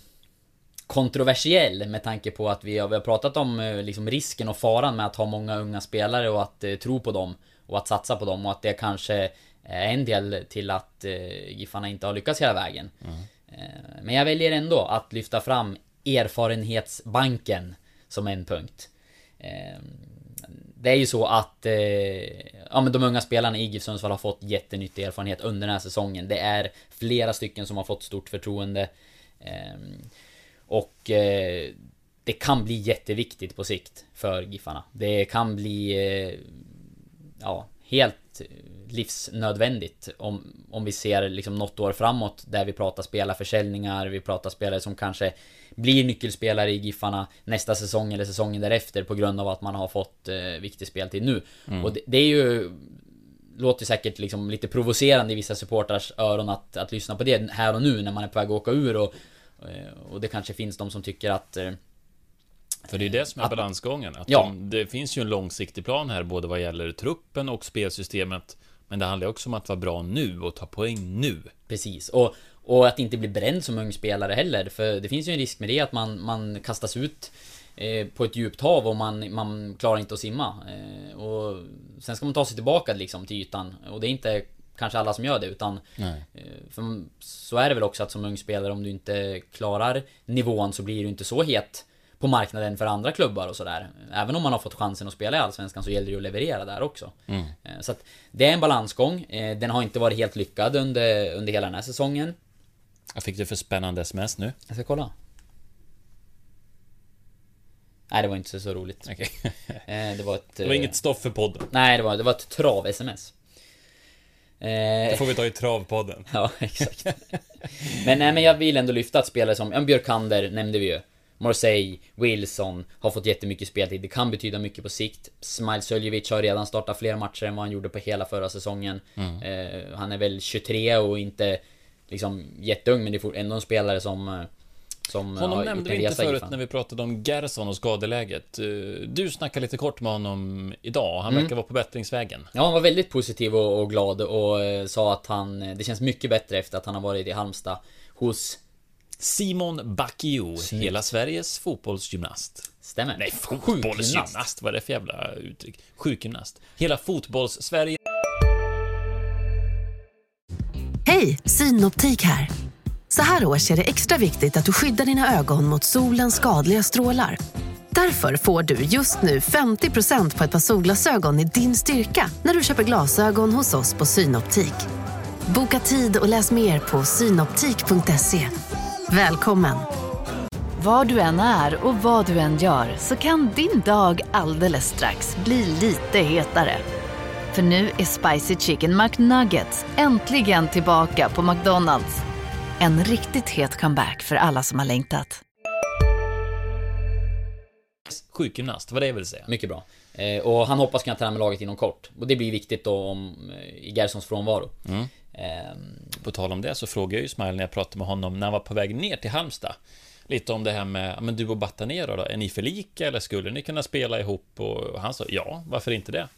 kontroversiell med tanke på att vi har, vi har pratat om eh, liksom risken och faran med att ha många unga spelare och att eh, tro på dem och att satsa på dem och att det kanske är en del till att eh, Giffarna inte har lyckats hela vägen. Eh, men jag väljer ändå att lyfta fram erfarenhetsbanken som en punkt. Eh, det är ju så att eh, ja, men de unga spelarna i GIF Sundsvall har fått jättenyttig erfarenhet under den här säsongen. Det är flera stycken som har fått stort förtroende. Eh, och eh, det kan bli jätteviktigt på sikt för Giffarna. Det kan bli eh, ja, helt livsnödvändigt om, om vi ser liksom något år framåt där vi pratar spelarförsäljningar, vi pratar spelare som kanske blir nyckelspelare i Giffarna nästa säsong eller säsongen därefter på grund av att man har fått eh, viktig speltid nu. Och det, det är ju Låter säkert liksom lite provocerande i vissa supporters öron att, att lyssna på det här och nu när man är på väg att åka ur och Och det kanske finns de som tycker att eh, För det är det som är Att- balansgången. Att Ja. de, det finns ju en långsiktig plan här, både vad gäller truppen och spelsystemet. Men det handlar också om att vara bra nu och ta poäng nu. Precis, och, och att inte bli bränd som ung spelare heller. För det finns ju en risk med det att man, man kastas ut eh, på ett djupt hav och man, man klarar inte att simma. Eh, och sen ska man ta sig tillbaka liksom till ytan. Och det är inte kanske alla som gör det utan eh, för så är det väl också att som ung spelare om du inte klarar nivån så blir du inte så het på marknaden för andra klubbar och sådär. Även om man har fått chansen att spela i Allsvenskan så gäller det att leverera där också. Mm. Eh, Så att det är en balansgång. Eh, Den har inte varit helt lyckad under, under hela den här säsongen. Jag fick det för spännande sms nu. Jag ska kolla. Nej, det var inte så roligt. Okej. Eh, det var ett... Det var inget stoff för podden. Nej, det var, det var ett trav-sms. Eh, Det får vi ta i travpodden. Ja, exakt. men nej, men jag vill ändå lyfta att spelare som, ja, Björkander nämnde vi ju. Marseille, Wilson har fått jättemycket speltid. Det kan betyda mycket på sikt. Smile Söljevic har redan startat fler matcher än vad han gjorde på hela förra säsongen. Eh, han är väl 23 och inte liksom jätteung, men det är ändå en spelare som... eh, som Honom nämnde vi inte förut när vi pratade om Gerson och skadeläget. Eh, Du snackade lite kort med honom idag. Han Mm. verkar vara på bättringsvägen. Ja, han var väldigt positiv och, och glad och eh, sa att han... Det känns mycket bättre efter att han har varit i Halmstad hos... Simon Bakio, hela Sveriges fotbollsgymnast. Stämmer? Nej, fotbollsgymnast. Vad är det för jävla uttryck? Sjukgymnast. Hela fotbolls-Sverige Hej, Synoptik här. Så här års är det extra viktigt att du skyddar dina ögon mot solens skadliga strålar. Därför får du just nu 50% på ett par solglasögon i din styrka när du köper glasögon hos oss på Synoptik. Boka tid och läs mer på synoptik.se. Välkommen! Var du än är och vad du än gör så kan din dag alldeles strax bli lite hetare. För nu är Spicy Chicken McNuggets äntligen tillbaka på McDonalds. En riktigt het comeback för alla som har längtat. sjukgymnast, vad det vill säga. Mycket bra. Eh, och han hoppas kunna träna med laget inom kort. Och det blir viktigt då om, eh, i Gersons frånvaro. Mm. Ehm, På tal om det så frågade jag ju Smile när jag pratade med honom när han var på väg ner till Halmstad. Lite om det här med, men du och Batanero då, är ni för lika eller skulle ni kunna spela ihop? Och han sa, ja, varför inte det?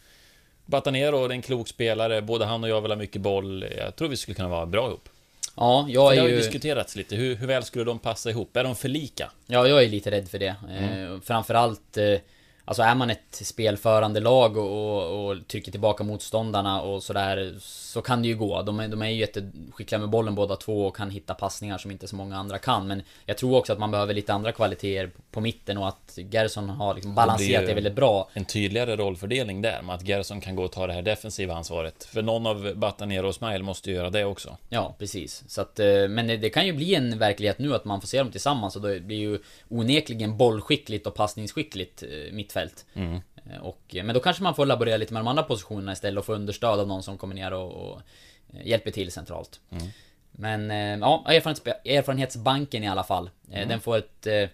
Batanero är en klok spelare, både han och jag vill ha mycket boll. Jag tror vi skulle kunna vara bra ihop. Ja, jag det är har ju ju... diskuterats lite, hur, hur väl skulle de passa ihop? Är de för lika? Ja, jag är lite rädd för det. Mm. Eh, framförallt... Eh, alltså är man ett spelförande lag och, och, och trycker tillbaka motståndarna och sådär Så kan det ju gå. De är, de är ju jätteskickliga med bollen båda två och kan hitta passningar som inte så många andra kan. Men jag tror också att man behöver lite andra kvaliteter på mitten och att Gerson har liksom balanserat ju- det väldigt bra. En tydligare rollfördelning där, med att Gerson kan gå och ta det här defensiva ansvaret. För någon av Batanero och Smile måste ju göra det också. Ja, precis. Så att, eh, men det, det kan ju bli en verklighet nu att man får se dem tillsammans och då blir ju onekligen bollskickligt och passningsskickligt eh, mittfält. Mm. Eh, Och, men då kanske man får laborera lite med de andra positionerna istället och få understöd av någon som kommer ner och, och eh, hjälper till centralt. Mm. Men eh, ja, erfarenhets, erfarenhetsbanken i alla fall. Eh, Mm. Den får ett, eh,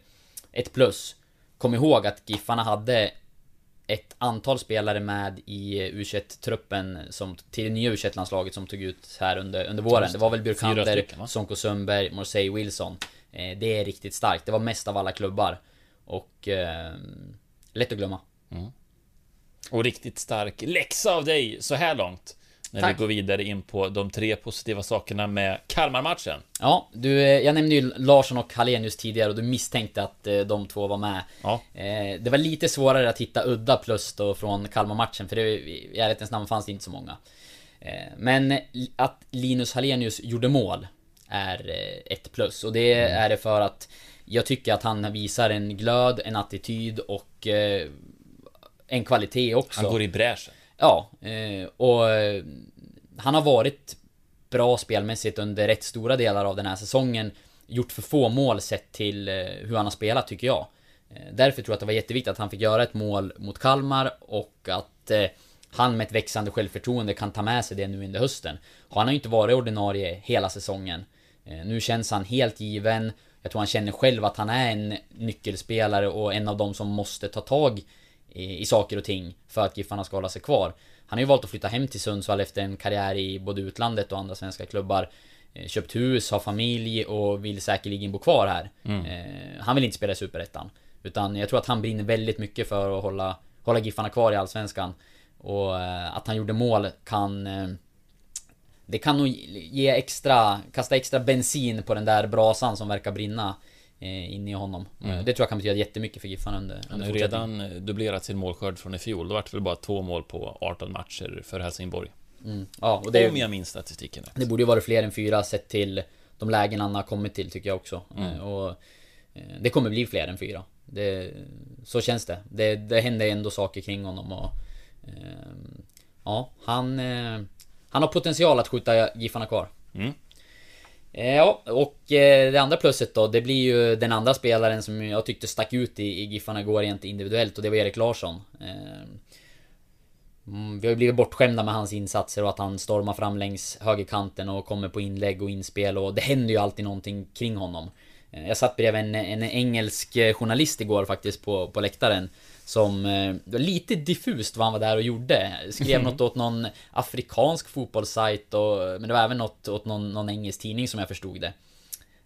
ett plus. Kom ihåg att Giffarna hade ett antal spelare med i U21-truppen som, till det nya U21-landslaget som tog ut här under, under våren. Det var väl Björkander? Sonko Sundberg, Morsey Wilson. Eh, Det är riktigt starkt. Det var mest av alla klubbar. Och... Lätt att glömma. Och riktigt stark läxa av dig så här långt. När Tack. vi går vidare in på de tre positiva sakerna med Kalmar-matchen. Ja, du, eh, jag nämnde ju Larsson och Hallenius tidigare och du misstänkte att eh, de två var med. Ja. Eh, Det var lite svårare att hitta udda plus då från Kalmar-matchen för det, i ärlighetens namn fanns det inte så många. Men att Linus Hallenius gjorde mål är ett plus och det Mm. är det för att jag tycker att han visar en glöd, en attityd och eh, en kvalitet också. Han går i bräschen. Ja, eh, och eh, han har varit bra spelmässigt under rätt stora delar av den här säsongen. Gjort för få mål sett till hur han har spelat tycker jag. Därför tror jag att det var jätteviktigt att han fick göra ett mål mot Kalmar och att han med ett växande självförtroende kan ta med sig det nu under hösten. Han har ju inte varit ordinarie hela säsongen. Nu känns han helt given. Jag tror han känner själv att han är en nyckelspelare och en av de som måste ta tag i, i saker och ting för att Giffarna ska hålla sig kvar. Han har ju valt att flytta hem till Sundsvall efter en karriär i både utlandet och andra svenska klubbar. Eh, Köpt hus, har familj och vill säkerligen bo kvar här. Eh, han vill inte spela i Superettan. Utan jag tror att han brinner väldigt mycket för att hålla, hålla Giffarna kvar i Allsvenskan. Och eh, att han gjorde mål kan... Eh, det kan nog ge extra, kasta extra bensin på den där brasan som verkar brinna eh, inne i honom. Eh, Det tror jag kan betyda jättemycket för Giffarna under, Han under har ju fortsättningen. redan dubblerat sin målskörd från i fjol. Då vart det väl bara två mål på 18 matcher för Helsingborg. Ja, och det, Om jag minns statistiken rätt. det borde ju varit fler än fyra sett till de lägen han har kommit till tycker jag också. Eh, Och eh, det kommer bli fler än fyra. Det, så känns det. det. Det händer ändå saker kring honom och... Eh, ja, han... Eh, han har potential att skjuta Giffarna kvar. Mm. Eh, Ja, och eh, det andra plusset då, det blir ju den andra spelaren som jag tyckte stack ut i, i Giffarna igår rent individuellt och det var Erik Larsson. Eh, mm, Vi har ju blivit bortskämda med hans insatser och att han stormar fram längs högerkanten och kommer på inlägg och inspel och det händer ju alltid någonting kring honom. Eh, Jag satt bredvid en, en engelsk eh, journalist igår faktiskt på, på läktaren som eh, det var lite diffust vad han var där och gjorde. Skrev något åt någon afrikansk fotbollssajt och... Men det var även något åt någon, någon engelsk tidning som jag förstod det.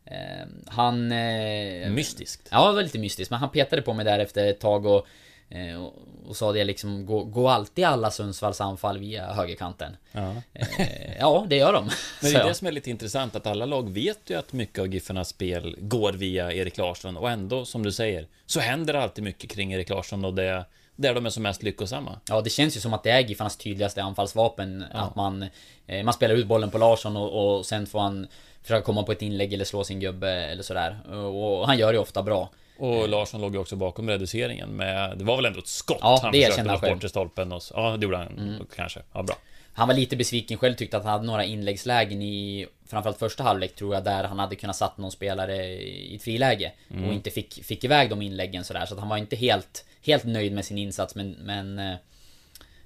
Eh, Han... eh, Mystiskt. Ja, det var lite mystiskt. Men han petade på mig där efter ett tag och... eh, Och, och sa det liksom, gå, gå alltid alla Sundsvalls anfall via högerkanten. Ja. Eh, ja, det gör de. Men det är ja. det som är lite intressant, att alla lag vet ju att mycket av Giffarnas spel går via Erik Larsson och ändå, som du säger, så händer det alltid mycket kring Erik Larsson och det där de är som mest lyckosamma. Ja, det känns ju som att det är Giffarnas tydligaste anfallsvapen. Att man, eh, man spelar ut bollen på Larsson och, och sen får han försöka komma på ett inlägg eller slå sin gubbe eller sådär. Och, och han gör det ofta bra. Och Larsson låg ju också bakom reduceringen med, det var väl ändå ett skott. Ja, han det försökte han själv. bort i stolpen och så, ja det gjorde han kanske, ja bra. Han var lite besviken själv, tyckte att han hade några inläggslägen i Framförallt första halvlek tror jag, där han hade kunnat satt någon spelare i ett friläge Och inte fick, fick iväg de inläggen sådär, så att han var inte helt Helt nöjd med sin insats men, men eh,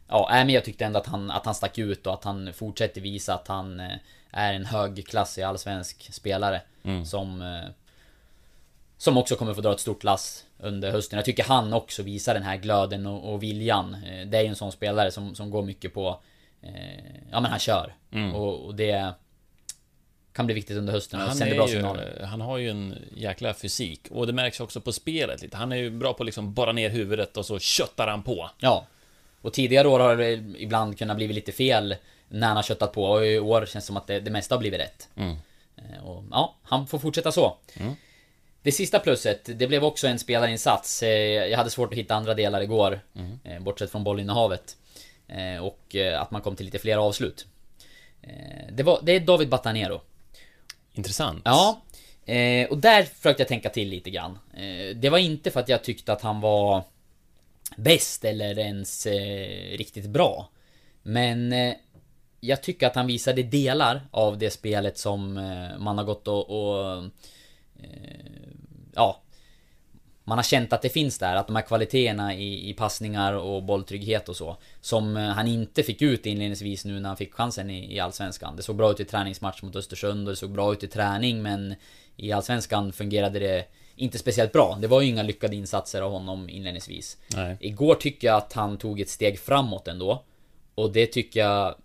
Ja, men jag tyckte ändå att han, att han stack ut och att han fortsätter visa att han eh, Är en högklassig allsvensk spelare Som eh, Som också kommer få dra ett stort lass under hösten. Jag tycker han också visar den här glöden och, och viljan. Eh, Det är ju en sån spelare som, som går mycket på eh, Ja men han kör. Och, och det Kan bli viktigt under hösten Han, är bra ju, signaler. han har ju en jäkla fysik och det märks också på spelet lite. Han är ju bra på att liksom bara ner huvudet och så köttar han på. Ja. Och tidigare år har det ibland kunnat bli lite fel när han har köttat på och i år känns det som att det, det mesta har blivit rätt. Eh, Och ja, han får fortsätta så. Det sista plusset, det blev också en spelarinsats. Eh, Jag hade svårt att hitta andra delar igår. eh, Bortsett från bollinnehavet. Eh, Och att man kom till lite fler avslut. Det, var, det är David Batanero. Intressant. Ja. Och där försökte jag tänka till lite grann. Det var inte för att jag tyckte att han var bäst eller ens riktigt bra. Men jag tycker att han visade delar av det spelet som man har gått och... och ja. Man har känt att det finns där, att de här kvaliteterna i, i passningar och bolltrygghet och så. Som eh, han inte fick ut inledningsvis nu när han fick chansen i, i Allsvenskan. Det såg bra ut i träningsmatch mot Östersund och det såg bra ut i träning men i Allsvenskan fungerade det inte speciellt bra. Det var ju inga lyckade insatser av honom inledningsvis. Nej. Igår tycker jag att han tog ett steg framåt ändå. Och det tycker jag...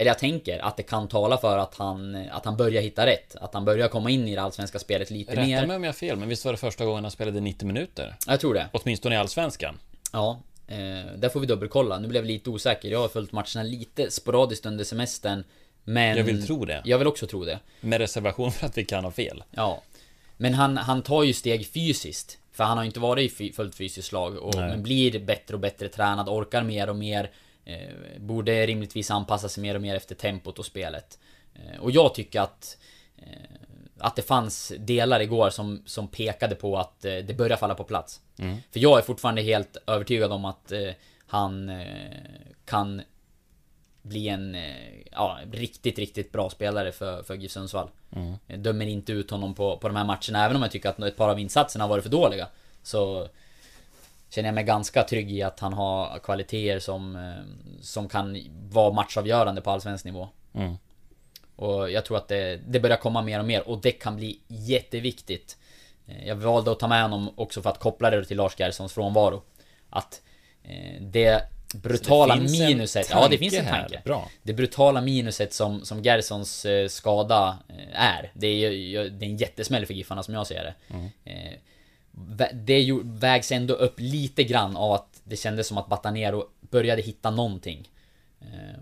Eller jag tänker att det kan tala för att han, att han börjar hitta rätt. Att han börjar komma in i det allsvenska spelet lite Rätta mer. mig om jag har fel, men visst var det första gången han spelade 90 minuter? Jag tror det. Åtminstone i Allsvenskan. Ja, eh, där får vi dubbelkolla. Nu blev jag lite osäker. Jag har följt matcherna lite sporadiskt under semestern. Men... Jag vill tro det. Jag vill också tro det. Med reservation för att vi kan ha fel. Ja. Men han, han tar ju steg fysiskt. För han har ju inte varit i fullt fysiskt slag. Och, blir bättre och bättre tränad, orkar mer och mer. Eh, borde rimligtvis anpassa sig mer och mer efter tempot och spelet. Eh, och jag tycker att... Eh, att det fanns delar igår som, som pekade på att det börjar falla på plats. För jag är fortfarande helt övertygad om att han kan bli en ja, riktigt, riktigt bra spelare för, för GIF Sundsvall. Jag dömer inte ut honom på, på de här matcherna, även om jag tycker att ett par av insatserna har varit för dåliga. Så känner jag mig ganska trygg i att han har kvaliteter som, eh, som kan vara matchavgörande på allsvensk nivå. Mm. Och jag tror att det, det börjar komma mer och mer och det kan bli jätteviktigt. Eh, Jag valde att ta med honom också för att koppla det till Lars Gerssons frånvaro. Att eh, det brutala det finns minuset... Ja, det finst en här. tanke. Bra. Det brutala minuset som, som Gerssons eh, skada är. Det är, det är en jättesmäll för Giffarna som jag ser det. Vä- det vägs ändå upp lite grann av att det kändes som att Batanero började hitta någonting. Eh,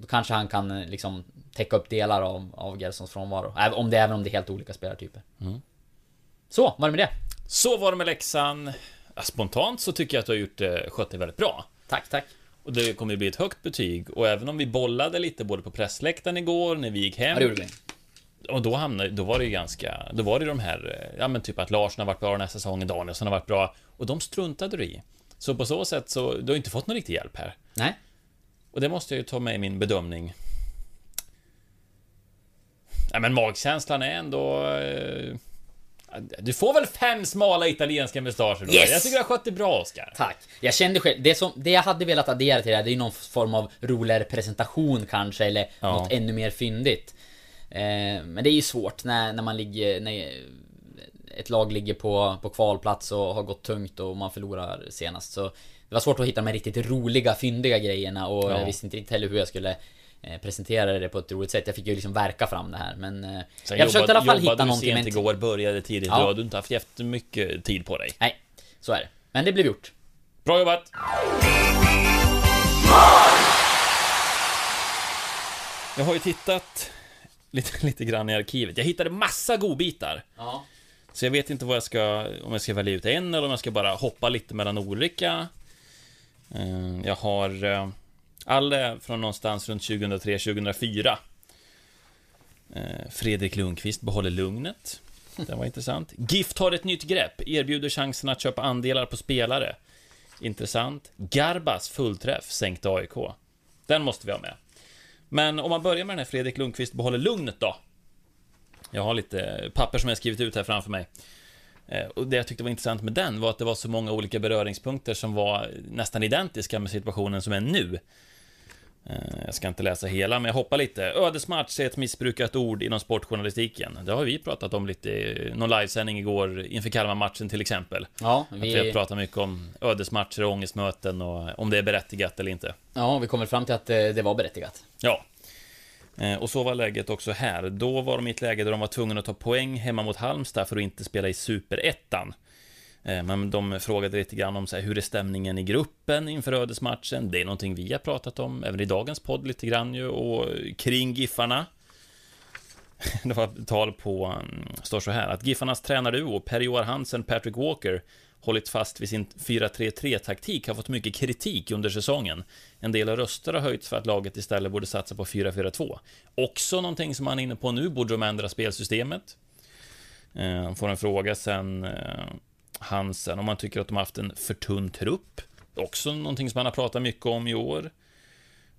Då kanske han kan eh, liksom täcka upp delar av, av Gersons frånvaro. Om det, även om det är helt olika spelartyper. Så, var det med det? Så var det med. Ja, Spontant så tycker jag att du har gjort, eh, skött dig väldigt bra. Tack, tack. Och det kommer ju bli ett högt betyg. Och även om vi bollade lite både på pressläktaren igår, när vi gick hem. Ja. Och då hamnade, då var det ju ganska, då var det de här, eh, ja men typ att Larsson har varit bra den här säsongen, Danielsson har varit bra. Och de struntade du i. Så på så sätt så, du har inte fått någon riktig hjälp här. Och det måste jag ju ta med i min bedömning. Nej, men magkänslan är ändå... Eh, du får väl fem smala italienska mustascher då? Yes! Jag tycker du har skött det bra, Oskar. Tack. Jag kände själv, det, som, det jag hade velat addera till det här, det är ju någon form av roligare presentation kanske, eller Ja. något ännu mer fyndigt. Eh, men det är ju svårt när, när man ligger, när ett lag ligger på, på kvalplats och har gått tungt och man förlorar senast. Så det var svårt att hitta de här riktigt roliga, fyndiga grejerna och Ja. jag visste inte riktigt heller hur jag skulle eh, presentera det på ett roligt sätt. Jag fick ju liksom verka fram det här men... eh, Sen jag försökte i alla fall hitta någonting sent igår, började tidigt. Ja. Du har inte haft jättemycket tid på dig. Nej, så är det. Men det blev gjort. Bra jobbat! Jag har ju tittat lite, lite grann i arkivet. Jag hittade massa godbitar. Ja. Så jag vet inte vad jag ska, om jag ska välja ut en eller om jag ska bara hoppa lite mellan olika. Eh, Jag har eh, alla från någonstans runt 2003-2004. Eh, Fredrik Lundqvist behåller lugnet. Det var intressant. Gift har ett nytt grepp, erbjuder chansen att köpa andelar på spelare. Intressant. Garbas fullträff sänkte AIK. Den måste vi ha med. Men om man börjar med den här Fredrik Lundqvist behåller lugnet då. Jag har lite papper som jag skrivit ut här framför mig. Eh, och det jag tyckte var intressant med den var att det var så många olika beröringspunkter som var nästan identiska med situationen som är nu. Eh, Jag ska inte läsa hela, men jag hoppar lite. Ödesmatch är ett missbrukat ord inom sportjournalistiken. Det har vi pratat om lite i någon livesändning igår inför Kalmar-matchen till exempel. Ja, Att vi har vi, pratat mycket om ödesmatcher och ångestmöten och om det är berättigat eller inte. ja, vi kommer fram till att eh, det var berättigat. Ja. Eh, Och så var läget också här. Då var de i ett läge där de var tvungna att ta poäng hemma mot Halmstad för att inte spela i Superettan. Eh, men de frågade lite grann om så här, hur är stämningen i gruppen inför ödesmatchen? Det är någonting vi har pratat om även i dagens podd lite grann ju och kring Giffarna. Det var tal på, mm, står så här, att Giffarnas tränarduo Per-Joar Hansen Patrick Walker hållit fast vid sin 4-3-3-taktik har fått mycket kritik under säsongen. En del av röster har höjts för att laget istället borde satsa på 4-4-2. Också någonting som man är inne på nu, borde de ändra spelsystemet? Eh, får en fråga sen, eh, Hansen, om man tycker att de har haft en för tunn trupp. Också någonting som man har pratat mycket om i år.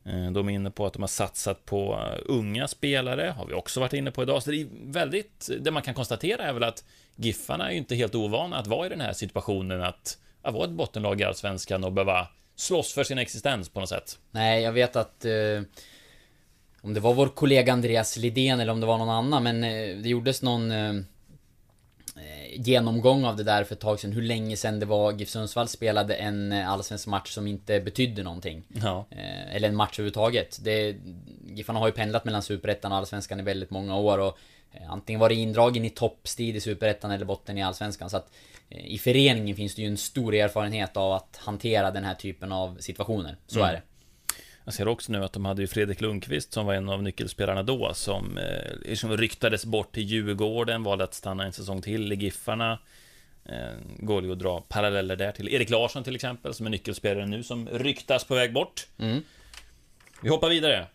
Eh, de är inne på att de har satsat på eh, unga spelare, har vi också varit inne på idag. Så det är väldigt, det man kan konstatera är väl att Giffarna är ju inte helt ovana att vara i den här situationen att, att vara ett bottenlag i Allsvenskan och behöva slåss för sin existens på något sätt. Nej, jag vet att... Eh, om det var vår kollega Andreas Lidén eller om det var någon annan, men eh, det gjordes någon... Eh, genomgång av det där för ett tag sedan, hur länge sedan det var GIF Sundsvall spelade en eh, allsvensk match som inte betydde någonting. Ja. Eh, eller en match överhuvudtaget. Det, Giffarna har ju pendlat mellan Superettan och Allsvenskan i väldigt många år och eh, Antingen var det indragen i toppstrid i Superettan eller botten i Allsvenskan så att eh, I föreningen finns det ju en stor erfarenhet av att hantera den här typen av situationer. Så Mm. är det. Jag ser också nu att de hade ju Fredrik Lundqvist som var en av nyckelspelarna då som eh, liksom ryktades bort till Djurgården, valde att stanna en säsong till i Giffarna. Eh, går ju att dra paralleller där till Erik Larsson till exempel, som är nyckelspelare nu, som ryktas på väg bort. Mm. Vi hoppar vidare.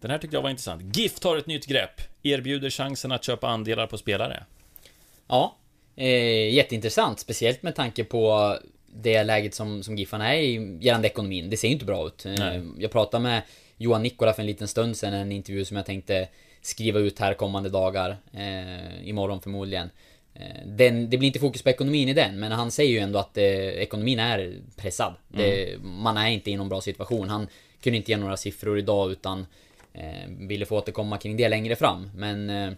Den här tyckte jag var intressant. GIF tar ett nytt grepp, erbjuder chansen att köpa andelar på spelare. Ja, eh, jätteintressant. Speciellt med tanke på det läget som, som Giffarna är i gällande ekonomin. Det ser ju inte bra ut. Eh, Nej. Jag pratade med Johan Nikola för en liten stund sedan, en intervju som jag tänkte skriva ut här kommande dagar. Eh, imorgon förmodligen. Eh, Den, det blir inte fokus på ekonomin i den, men han säger ju ändå att eh, ekonomin är pressad. Det, man är inte i någon bra situation. Han kunde inte ge några siffror idag utan eh, ville få återkomma kring det längre fram. Men eh,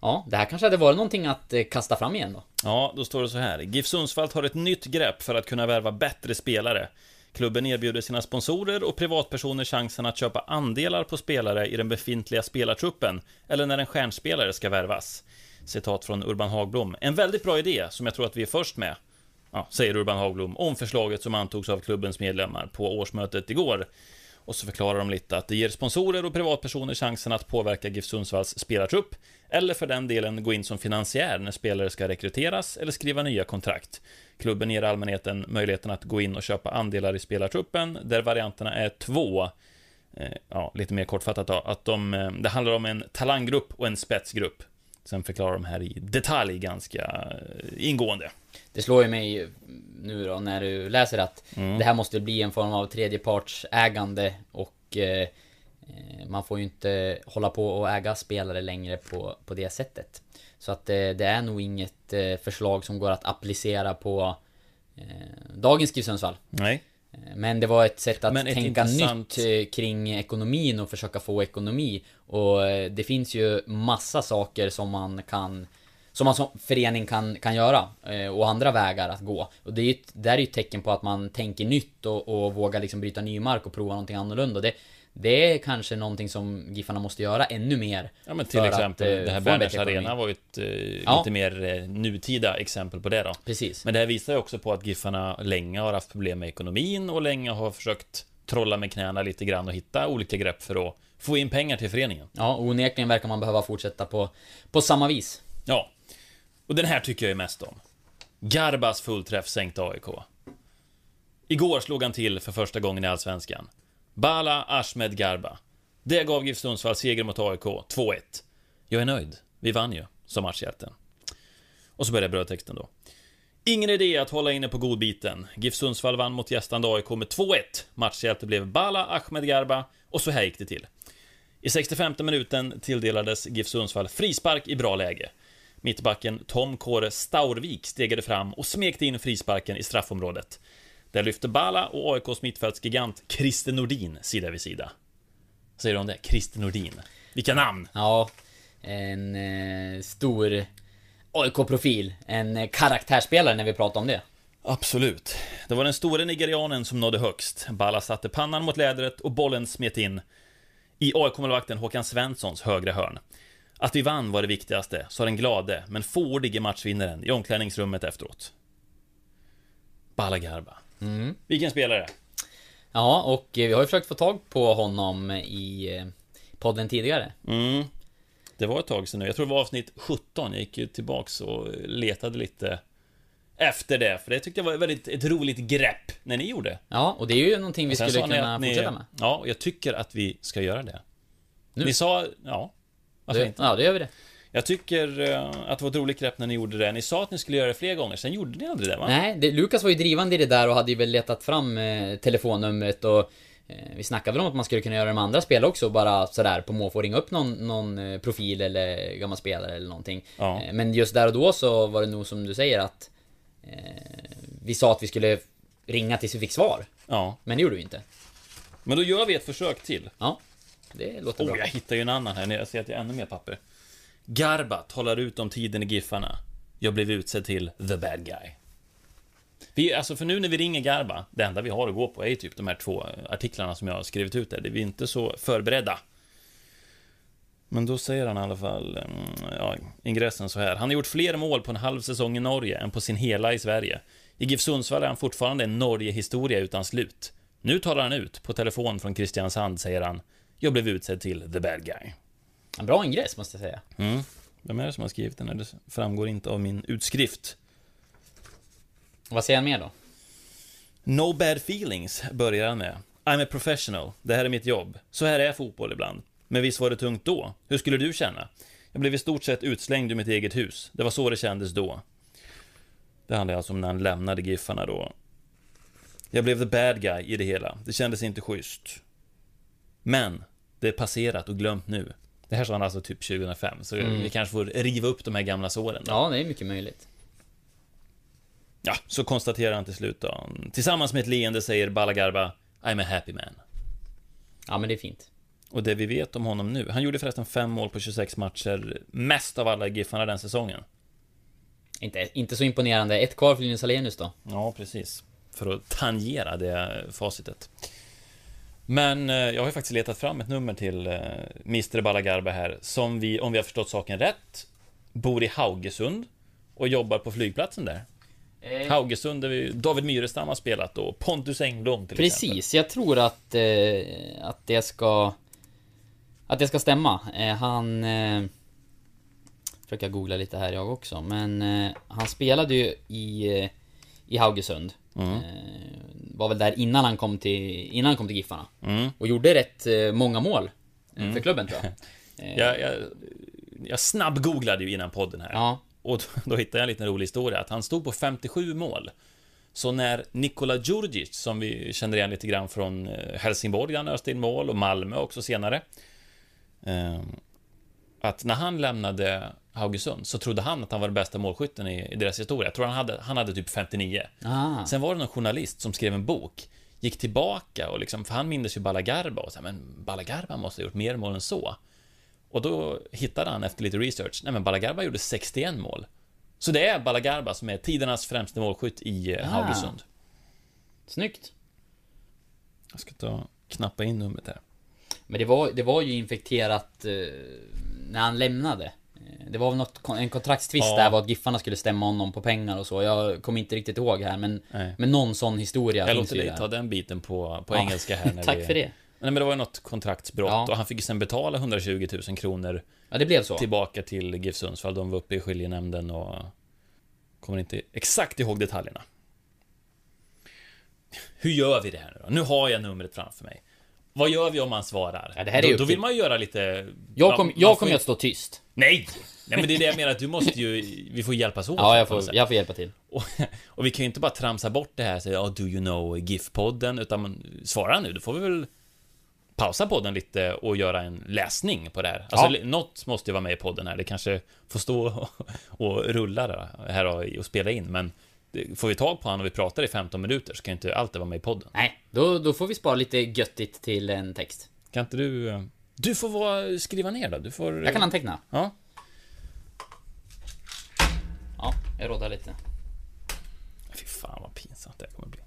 Ja, det här kanske hade varit någonting att eh, kasta fram igen då. Ja, då står det så här. GIF Sundsvall har ett nytt grepp för att kunna värva bättre spelare. Klubben erbjuder sina sponsorer och privatpersoner chansen att köpa andelar på spelare i den befintliga spelartruppen eller när en stjärnspelare ska värvas. Citat från Urban Hagblom. En väldigt bra idé som jag tror att vi är först med. Ja, säger Urban Hagblom om förslaget som antogs av klubbens medlemmar på årsmötet igår. Och så förklarar de lite att det ger sponsorer och privatpersoner chansen att påverka GIF Sundsvalls spelartrupp, eller för den delen gå in som finansiär när spelare ska rekryteras eller skriva nya kontrakt. Klubben ger allmänheten möjligheten att gå in och köpa andelar i spelartruppen, där varianterna är två. Eh, ja, lite mer kortfattat då, att de, eh, det handlar om en talanggrupp och en spetsgrupp. Sen förklarar de här i detalj ganska eh, ingående. Det slår ju mig nu då när du läser att det här måste bli en form av tredjepartsägande och eh, Man får ju inte hålla på och äga spelare längre på, på det sättet. Så att eh, det är nog inget eh, förslag som går att applicera på eh, dagens GIF Sundsvall. Nej. Eh, Men det var ett sätt att ett tänka intressant- nytt eh, kring ekonomin och försöka få ekonomi. Och det finns ju massa saker som man kan som man som förening kan, kan göra eh, och andra vägar att gå. Och det är ju där är ju ett tecken på att man tänker nytt och, och vågar liksom bryta ny mark och prova någonting annorlunda. Det, det är kanske någonting som Giffarna måste göra ännu mer. Ja men till exempel, att, eh, det här Berners. Arena var ju ett eh, Ja. lite mer nutida exempel på det då. Precis. Men det här visar ju också på att Giffarna länge har haft problem med ekonomin och länge har försökt trolla med knäna lite grann och hitta olika grepp för att få in pengar till föreningen. Ja, onekligen verkar man behöva fortsätta på, på samma vis. Ja. Och den här tycker jag ju mest om. Garbas fullträff sänkte AIK. Igår slog han till för första gången i Allsvenskan. Bala Ahmed Garba. Det gav GIF Sundsvall seger mot AIK, 2-1. Jag är nöjd. Vi vann ju, sa matchhjälten. Och så börjar brödtexten då. Ingen idé att hålla inne på godbiten. GIF Sundsvall vann mot gästande AIK med 2-1. Matchhjälte blev Bala Ahmed Garba och så här gick det till. I 65 minuten tilldelades GIF Sundsvall frispark i bra läge. Mittbacken Tom Kåre Staurvik stegade fram och smekte in frisparken i straffområdet. Där lyfte Bala och AIKs mittfältsgigant Christer Nordin sida vid sida. Vad säger du om det? Christer Nordin. Vilka namn! Ja, en eh, stor AIK-profil. En eh, karaktärsspelare när vi pratar om det. Absolut. Det var den store nigerianen som nådde högst. Balla satte pannan mot lädret och bollen smet in i AIK-målvakten Håkan Svenssons högra hörn. Att vi vann var det viktigaste, sa den glade men fåordige matchvinnaren i omklädningsrummet efteråt. Balla Garba. Vilken spelare! Ja, och eh, vi har ju försökt få tag på honom i eh, podden tidigare. Mm. Det var ett tag sedan nu. Jag tror det var avsnitt 17. Jag gick ju tillbaks och letade lite efter det, för det tyckte jag var väldigt ett roligt grepp när ni gjorde. Ja, och det är ju någonting vi skulle kunna ni- fortsätta med. Ja, och jag tycker att vi ska göra det. Nu? Ni sa, ja. Varför Det, inte? ja, det gör vi det. Jag tycker eh, att det var ett roligt grepp när ni gjorde det. Ni sa att ni skulle göra det fler gånger, sen gjorde ni aldrig det va? Nej, det, Lukas var ju drivande i det där och hade ju väl letat fram eh, telefonnumret och eh, vi snackade väl om att man skulle kunna göra det med andra spel också, bara sådär på måfå ringa upp någon, någon eh, profil eller gammal spelare eller någonting. Ja. Eh, Men just där och då så var det nog som du säger att eh, vi sa att vi skulle ringa tills vi fick svar. Ja. Men det gjorde vi inte. Men då gör vi ett försök till. Ja, det låter Oh, bra. jag hittar ju en annan här. Jag ser att jag har ännu mer papper. Garba talar ut om tiden i Giffarna. Jag blev utsedd till the bad guy. Vi, alltså för nu när vi ringer Garba, det enda vi har att gå på är typ de här två artiklarna som jag har skrivit ut där. Vi är inte så förberedda. Men då säger han i alla fall, mm, ja, ingressen så här. Han har gjort fler mål på en halv säsong i Norge än på sin hela i Sverige. I GIF Sundsvall är han fortfarande en Norge-historia utan slut. Nu talar han ut. På telefon från Kristiansand säger han Jag blev utsedd till the bad guy. En bra ingress måste jag säga. Mm. Vem är det som har skrivit den? Det framgår inte av min utskrift. Vad säger han mer då? No bad feelings börjar han med. I'm a professional. Det här är mitt jobb. Så här är fotboll ibland. Men visst var det tungt då? Hur skulle du känna? Jag blev i stort sett utslängd ur mitt eget hus. Det var så det kändes då. Det handlar alltså om när han lämnade Giffarna då. Jag blev the bad guy i det hela. Det kändes inte schysst. Men, det är passerat och glömt nu. Det här sa han alltså typ 2005, så vi kanske får riva upp de här gamla såren då. Ja, det är mycket möjligt. Ja, så konstaterar han till slut då. Tillsammans med ett leende säger Balagarba I'm a happy man. Ja, men det är fint. Och det vi vet om honom nu, han gjorde förresten fem mål på 26 matcher, mest av alla Giffarna den säsongen. Inte, inte så imponerande. Ett kvar för Linus Alenius då. Ja, precis. För att tangera det facitet. Men eh, jag har ju faktiskt letat fram ett nummer till eh, Mr Balagarba här, som vi, om vi har förstått saken rätt, bor i Haugesund och jobbar på flygplatsen där. Eh, Haugesund, där vi, David Myrestam har spelat och Pontus Engblom till exempel. Precis, jag tror att, eh, att det ska... Att det ska stämma. Eh, han... Eh, försöker googla lite här jag också, men eh, han spelade ju i, eh, i Haugesund. Mm. Var väl där innan han kom till, innan han kom till Giffarna. Mm. Och gjorde rätt eh, många mål eh, för klubben tror jag. Jag, jag, jag snabbgooglade ju innan podden här. Ja, Och då, då hittade jag en liten rolig historia, att han stod på 57 mål Så när Nikola Djurdjic, som vi känner igen lite grann från eh, Helsingborg, han öste in mål, och Malmö också senare. eh, Att när han lämnade Haugesund så trodde han att han var den bästa målskytten i, i deras historia. Jag tror han hade, han hade typ 59. Ah. Sen var det någon journalist som skrev en bok, gick tillbaka och liksom, för han mindes ju Balagarba och så här, men Balagarba måste ha gjort mer mål än så. Och då hittade han efter lite research, nej men Balagarba gjorde 61 mål. Så det är Balagarba som är tidernas främste målskytt i eh, Ah. Haugesund. Snyggt. Jag ska ta knappa in numret här. Men det var, det var ju infekterat eh, när han lämnade. Det var väl något, en kontraktstvist Ja. där var att Giffarna skulle stämma honom på pengar och så. Jag kommer inte riktigt ihåg här men, Nej. men någon sån historia Jag låter dig ta den biten på, på Ja. engelska här. När Tack vi... för det. Nej, men det var ju något kontraktsbrott Ja. och han fick ju sen betala 120 000 kronor Ja, det blev så. tillbaka till GIF Sundsvall. De var uppe i skiljenämnden och kommer inte exakt ihåg detaljerna. Hur gör vi det här nu då? Nu har jag numret framför mig. Vad gör vi om man svarar? Ja, det här är då, då vill man ju göra lite... Jag, kom, kommer ju- att stå tyst. Nej! Nej men det är det jag menar, att du måste ju... Vi får hjälpas åt. Ja, jag får, jag får hjälpa till. Och, och vi kan ju inte bara tramsa bort det här och säga ja, do you know GIF-podden, utan man, svara nu, då får vi väl pausa podden lite och göra en läsning på det här. Alltså, Ja. något måste ju vara med i podden här, det kanske får stå och, och rulla då, här och, och spela in, men får vi tag på han och vi pratar i 15 minuter så kan inte allt vara med i podden. Nej, då, då får vi spara lite göttigt till en text. Kan inte du... eh, Du får vara, skriva ner då, du får... Jag kan anteckna. Ja. Ja, jag råddar lite. Fy fan vad pinsamt det här kommer bli.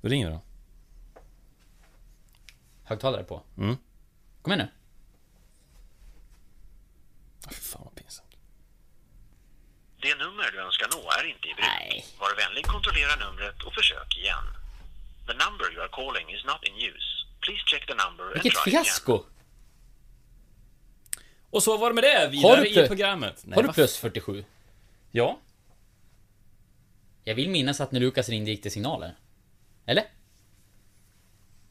Då ringer då. Högtalare på. Mm. Kom igen nu. Fy fan. Det nummer du önskar nå är inte i bruk. Nej. Var vänlig kontrollera numret och försök igen. The number you are calling is not in use. Please check the number and Vilket try again. fiasko! Och så var det med det, Har vidare i programmet. Nej, Har du plus 47? Ja. Jag vill minnas att när Lukas ringde gick det signaler. Eller?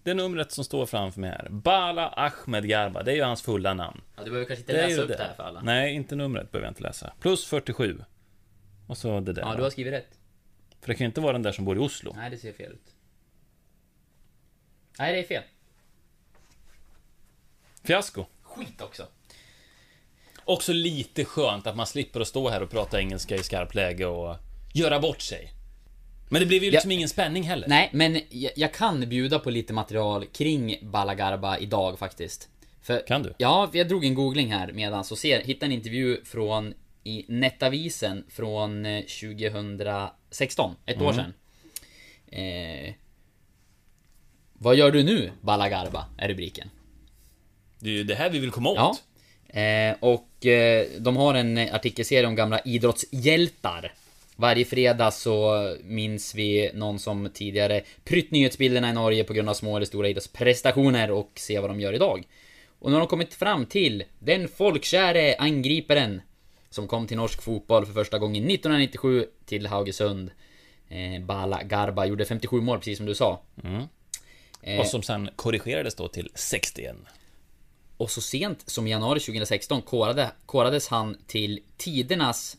Det numret som står framför mig här. Bala Ahmed Garba, det är ju hans fulla namn. Ja, du behöver kanske inte Det läsa upp det. här för alla. Nej, inte numret behöver jag inte läsa. Plus 47. Och så det där. Ja, du har skrivit rätt. För det kan ju inte vara den där som bor i Oslo. Nej, det ser fel ut. Nej, det är fel. Fiasko. Skit också. Också lite skönt att man slipper att stå här och prata engelska i skarpt läge och göra bort sig. Men det blev ju liksom ingen spänning heller. Nej, men jag, jag kan bjuda på lite material kring Balagarba idag faktiskt. För, Kan du? Ja, jag drog en googling här medan så ser, hittade en intervju från i Netavisen från eh, 2016, ett år sedan. Eh, vad gör du nu, Balagarba? Är rubriken. Det är ju det här vi vill komma åt. Ja. Eh, och eh, de har en artikelserie om gamla idrottshjältar. Varje fredag så minns vi någon som tidigare prytt nyhetsbilderna i Norge på grund av små eller stora idrottsprestationer och se vad de gör idag. Och nu har de kommit fram till den folkkäre angriparen som kom till norsk fotboll för första gången 1997 till Haugesund. Eh, Bala Garba gjorde 57 mål precis som du sa. Eh, Och som sen korrigerades då till 61. Och så sent som i januari 2016 korade, korades han till tidernas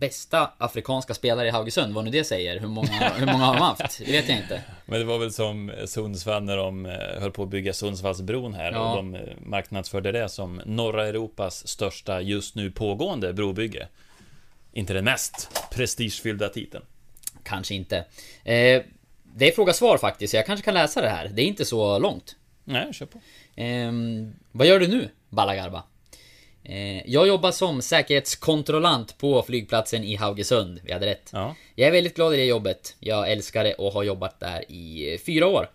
bästa afrikanska spelare i Haugesund, vad nu det säger. Hur många, hur många har de haft? Det vet jag inte. Men det var väl som Sundsvall när de eh, höll på att bygga Sundsvallsbron här Ja. och de eh, marknadsförde det som norra Europas största just nu pågående brobygge. Inte den mest prestigefyllda titeln. Kanske inte. Eh, det är fråga-svar faktiskt, så jag kanske kan läsa det här. Det är inte så långt. Nej, kör på. Ehm, vad gör du nu, Balagarba? Eh, jag jobbar som säkerhetskontrollant på flygplatsen i Haugesund. Vi hade rätt. Ja. Jag är väldigt glad i det jobbet. Jag älskar det och har jobbat där i eh, fyra år.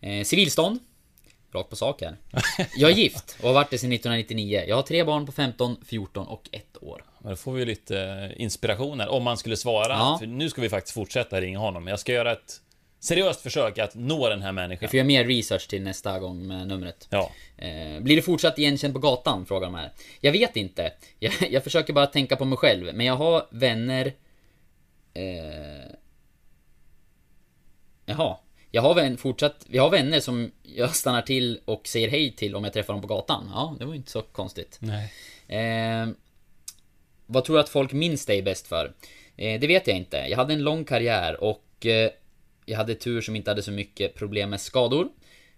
Eh, civilstånd. Rakt på sak här. Jag är gift och har varit det sedan 1999. Jag har tre barn på 15, 14 och 1 år. Men då får vi lite inspiration här, om man skulle svara. Ja. Nu ska vi faktiskt fortsätta ringa honom. Jag ska göra ett seriöst försök att nå den här människan. Vi får göra mer research till nästa gång med numret. Ja. Eh, blir du fortsatt igenkänd på gatan? Frågar de här. Jag vet inte. Jag, jag försöker bara tänka på mig själv. Men jag har vänner... Eh, jaha. Jag har vän, fortsatt... Vi har vänner som jag stannar till och säger hej till om jag träffar dem på gatan. Ja, det var inte så konstigt. Nej. Eh, vad tror du att folk minns dig bäst för? Eh, det vet jag inte. Jag hade en lång karriär och eh, jag hade tur som inte hade så mycket problem med skador.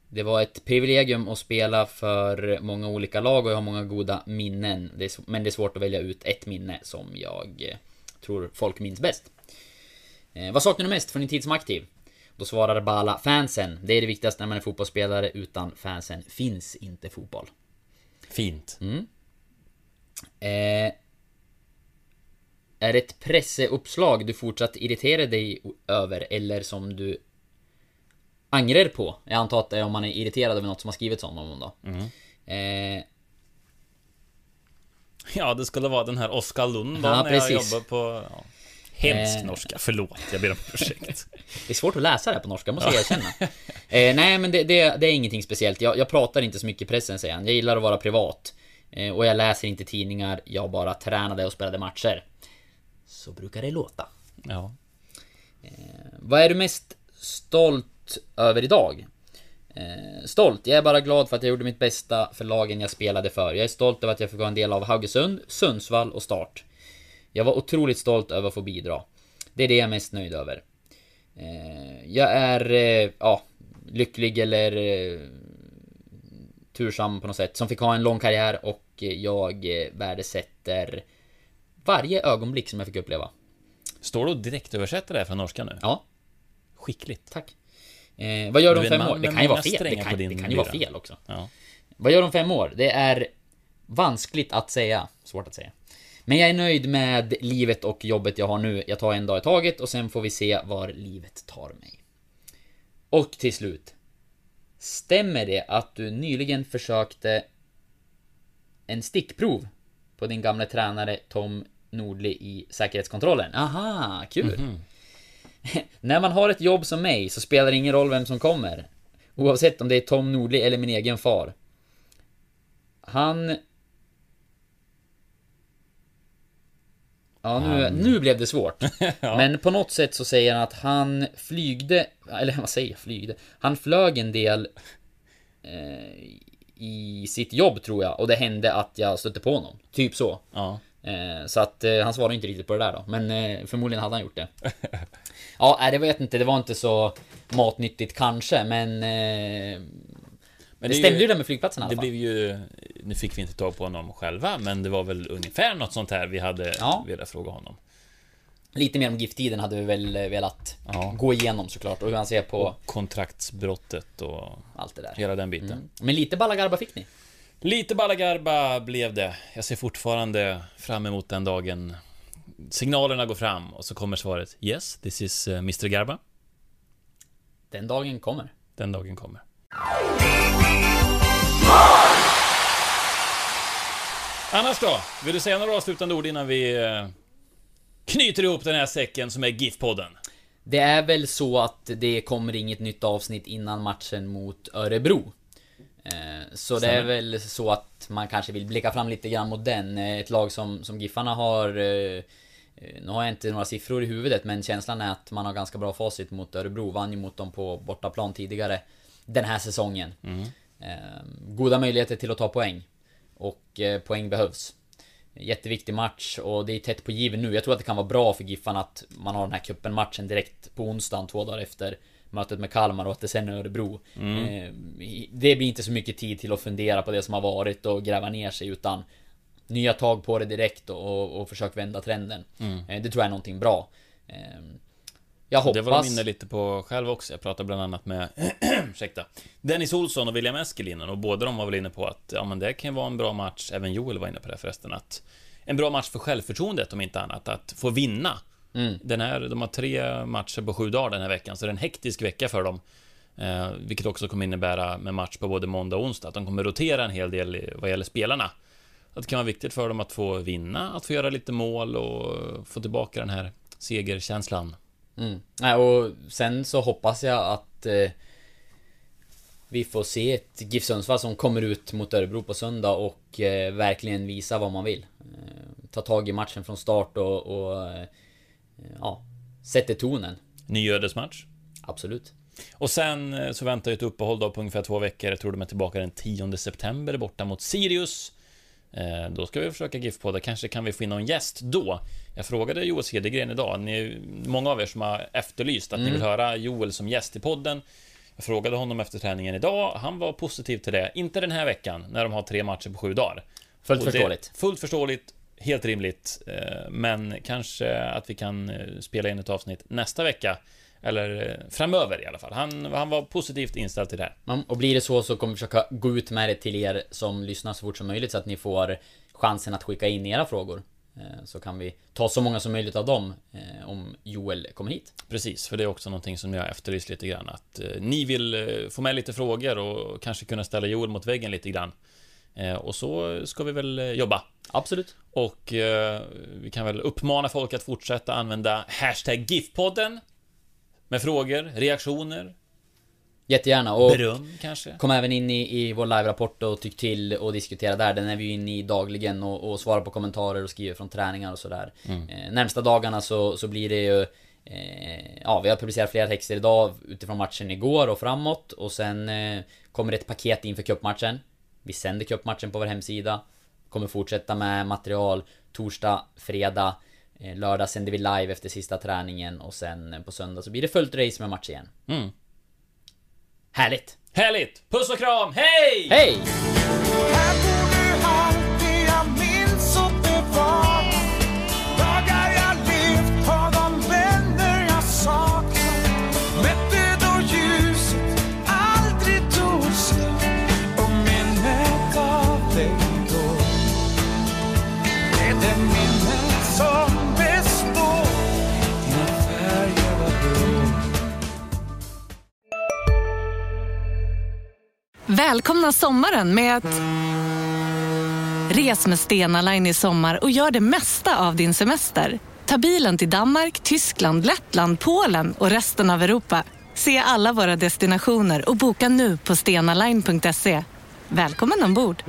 Det var ett privilegium att spela för många olika lag och jag har många goda minnen. Men det är svårt att välja ut ett minne som jag eh, tror folk minns bäst. Eh, vad saknar du mest från din tid som aktiv? Då svarar Bala fansen. Det är det viktigaste när man är fotbollsspelare. Utan fansen finns inte fotboll. Fint. Eh, är det ett presseuppslag du fortsatt irriterar dig över eller som du angrar på? Jag antar att det är om man är irriterad över något som har skrivits om honom då. Eh, Ja, det skulle vara den här Oskar Lund då, Ja, när jag jobbar på... Ja. Hemsk Eh. norska, förlåt, jag ber om ursäkt. det är svårt att läsa det här på norska, måste jag erkänna. eh, nej, men det, det, det är ingenting speciellt. Jag, jag pratar inte så mycket i pressen, säger han. Jag gillar att vara privat. Eh, och jag läser inte tidningar, jag bara tränade och spelade matcher. Så brukar det låta. Ja. Vad är du mest stolt över idag? Eh, stolt? Jag är bara glad för att jag gjorde mitt bästa för lagen jag spelade för. Jag är stolt över att jag fick vara en del av Haugesund, Sundsvall och Start. Jag var otroligt stolt över att få bidra. Det är det jag är mest nöjd över. Eh, jag är, eh, ja, lycklig eller eh, tursam på något sätt. Som fick ha en lång karriär och jag eh, värdesätter varje ögonblick som jag fick uppleva. Står du och direktöversätter det här från norska nu? Ja, Skickligt. Tack. Eh, vad gör Du de en fem man år? Det kan ju vara fel. Det kan, det kan ju vara fel också. Ja. Vad gör de fem år? Det är vanskligt att säga. Svårt att säga. Men jag är nöjd med livet och jobbet jag har nu. Jag tar en dag i taget och sen får vi se var livet tar mig. Och till slut. Stämmer det att du nyligen försökte en stickprov på din gamla tränare Tom Nordli i säkerhetskontrollen? Aha, kul! När man har ett jobb som mig så spelar det ingen roll vem som kommer. Oavsett om det är Tom Nordli eller min egen far. Han... Ja, nu, nu blev det svårt. Men på något sätt så säger han att han flygde, eller vad säger jag, flygde? Han flög en del eh, i sitt jobb tror jag, och det hände att jag stötte på honom. Typ så. Ja. Eh, så att eh, han svarade inte riktigt på det där då, men eh, förmodligen hade han gjort det. Ja, nej, det vet inte, det var inte så matnyttigt kanske, men... Eh, det, stämde ju- det med flygplatsen i alla Det fall. blev ju... Nu fick vi inte tag på honom själva, men det var väl ungefär något sånt här vi hade Ja. velat fråga honom. Lite mer om gifttiden hade vi väl eh, velat Ja. gå igenom såklart, och hur han ser på Kontraktsbrottet och allt det där. hela den biten. Mm. Men lite ballagarba fick ni. Lite Balagarba blev det. Jag ser fortfarande fram emot den dagen signalerna går fram och så kommer svaret Yes, this is eh, Mr Garba. Den dagen kommer. Den dagen kommer. Annars då? Vill du säga några avslutande ord innan vi eh, knyter ihop den här säcken som är GIF-podden? Det är väl så att det kommer inget nytt avsnitt innan matchen mot Örebro. Eh, Så det är väl så att man kanske vill blicka fram lite grann mot den. Eh, Ett lag som, som Giffarna har... eh, Nu har jag inte några siffror i huvudet men känslan är att man har ganska bra facit mot Örebro. Vann ju mot dem på bortaplan tidigare den här säsongen. Eh, Goda möjligheter till att ta poäng. Och poäng behövs. Jätteviktig match och det är tätt på given nu. Jag tror att det kan vara bra för Giffarna att man har den här cupen-matchen direkt på onsdagen, två dagar efter mötet med Kalmar och att det sen är Örebro. Eh, Det blir inte så mycket tid till att fundera på det som har varit och gräva ner sig utan nya tag på det direkt och, och försök vända trenden. Eh, Det tror jag är någonting bra. Jag hoppas... Det var de inne lite på själv också. Jag pratade bland annat med ursäkta, Dennis Olsson och William Eskelinen och båda de var väl inne på att ja, men det kan vara en bra match. Även Joel var inne på det förresten. Att en bra match för självförtroendet om inte annat. Att få vinna. Den här, de har tre matcher på sju dagar den här veckan, så det är en hektisk vecka för dem. Eh, vilket också kommer innebära med match på både måndag och onsdag, att de kommer rotera en hel del vad gäller spelarna. Att det kan vara viktigt för dem att få vinna, att få göra lite mål och få tillbaka den här segerkänslan. Mm. Nej, och sen så hoppas jag att eh, vi får se ett GIF Sundsvall som kommer ut mot Örebro på söndag och eh, verkligen visa vad man vill. Eh, ta tag i matchen från start och, och eh, ja, sätter tonen. Ny ödesmatch. Absolut. Och sen eh, så väntar ju ett uppehåll då på ungefär två veckor. Jag tror de är tillbaka den 10 september borta mot Sirius. Eh, Då ska vi försöka GIF-podda, kanske kan vi få in någon gäst då. Jag frågade Joel Cedergren idag, ni, många av er som har efterlyst att ni vill höra Joel som gäst i podden. Jag frågade honom efter träningen idag, han var positiv till det. Inte den här veckan, när de har tre matcher på sju dagar. Fullt Och förståeligt. Fullt förståeligt, helt rimligt. eh, Men kanske att vi kan eh, spela in ett avsnitt nästa vecka. Eller eh, framöver i alla fall. Han, han var positivt inställd till det här. Ja, Och blir det så så kommer vi försöka gå ut med det till er som lyssnar så fort som möjligt så att ni får chansen att skicka in era frågor. Eh, Så kan vi ta så många som möjligt av dem eh, om Joel kommer hit. Precis, för det är också någonting som jag efterlyst lite grann. Att ni vill få med lite frågor och kanske kunna ställa Joel mot väggen lite grann. Och så ska vi väl jobba. Absolut. Och vi kan väl uppmana folk att fortsätta använda hashtag GIF-podden. Med frågor, reaktioner, Jättegärna. Och beröm kanske. kom även in i, i vår live-rapport och tyck till och diskutera där. Den är vi ju inne i dagligen och, och svarar på kommentarer och skriver från träningar och sådär. Eh, närmsta dagarna så, så blir det ju eh, Ja, vi har publicerat flera texter idag utifrån matchen igår och framåt och sen eh, kommer ett paket inför cupmatchen. Vi sänder cupmatchen på vår hemsida. Kommer fortsätta med material torsdag, fredag, lördag sänder vi live efter sista träningen och sen eh, på söndag så blir det fullt race med match igen. Mm. Härligt! Härligt! Puss och kram, hej! Hej! Välkomna sommaren med att... Res med Stena Line i sommar och gör det mesta av din semester. Ta bilen till Danmark, Tyskland, Lettland, Polen och resten av Europa. Se alla våra destinationer och boka nu på stenaline.se. Välkommen ombord!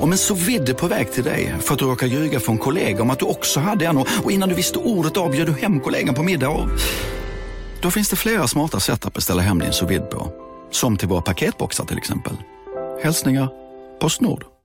Om en så vidde på väg till dig för att du råkar ljuga från kollega om att du också hade en och och innan du visste ordet av bjöd du hem kollegan på middag och... Då finns det flera smarta sätt att beställa hem din sous vide på. Som till våra paketboxar till exempel. Hälsningar Postnord.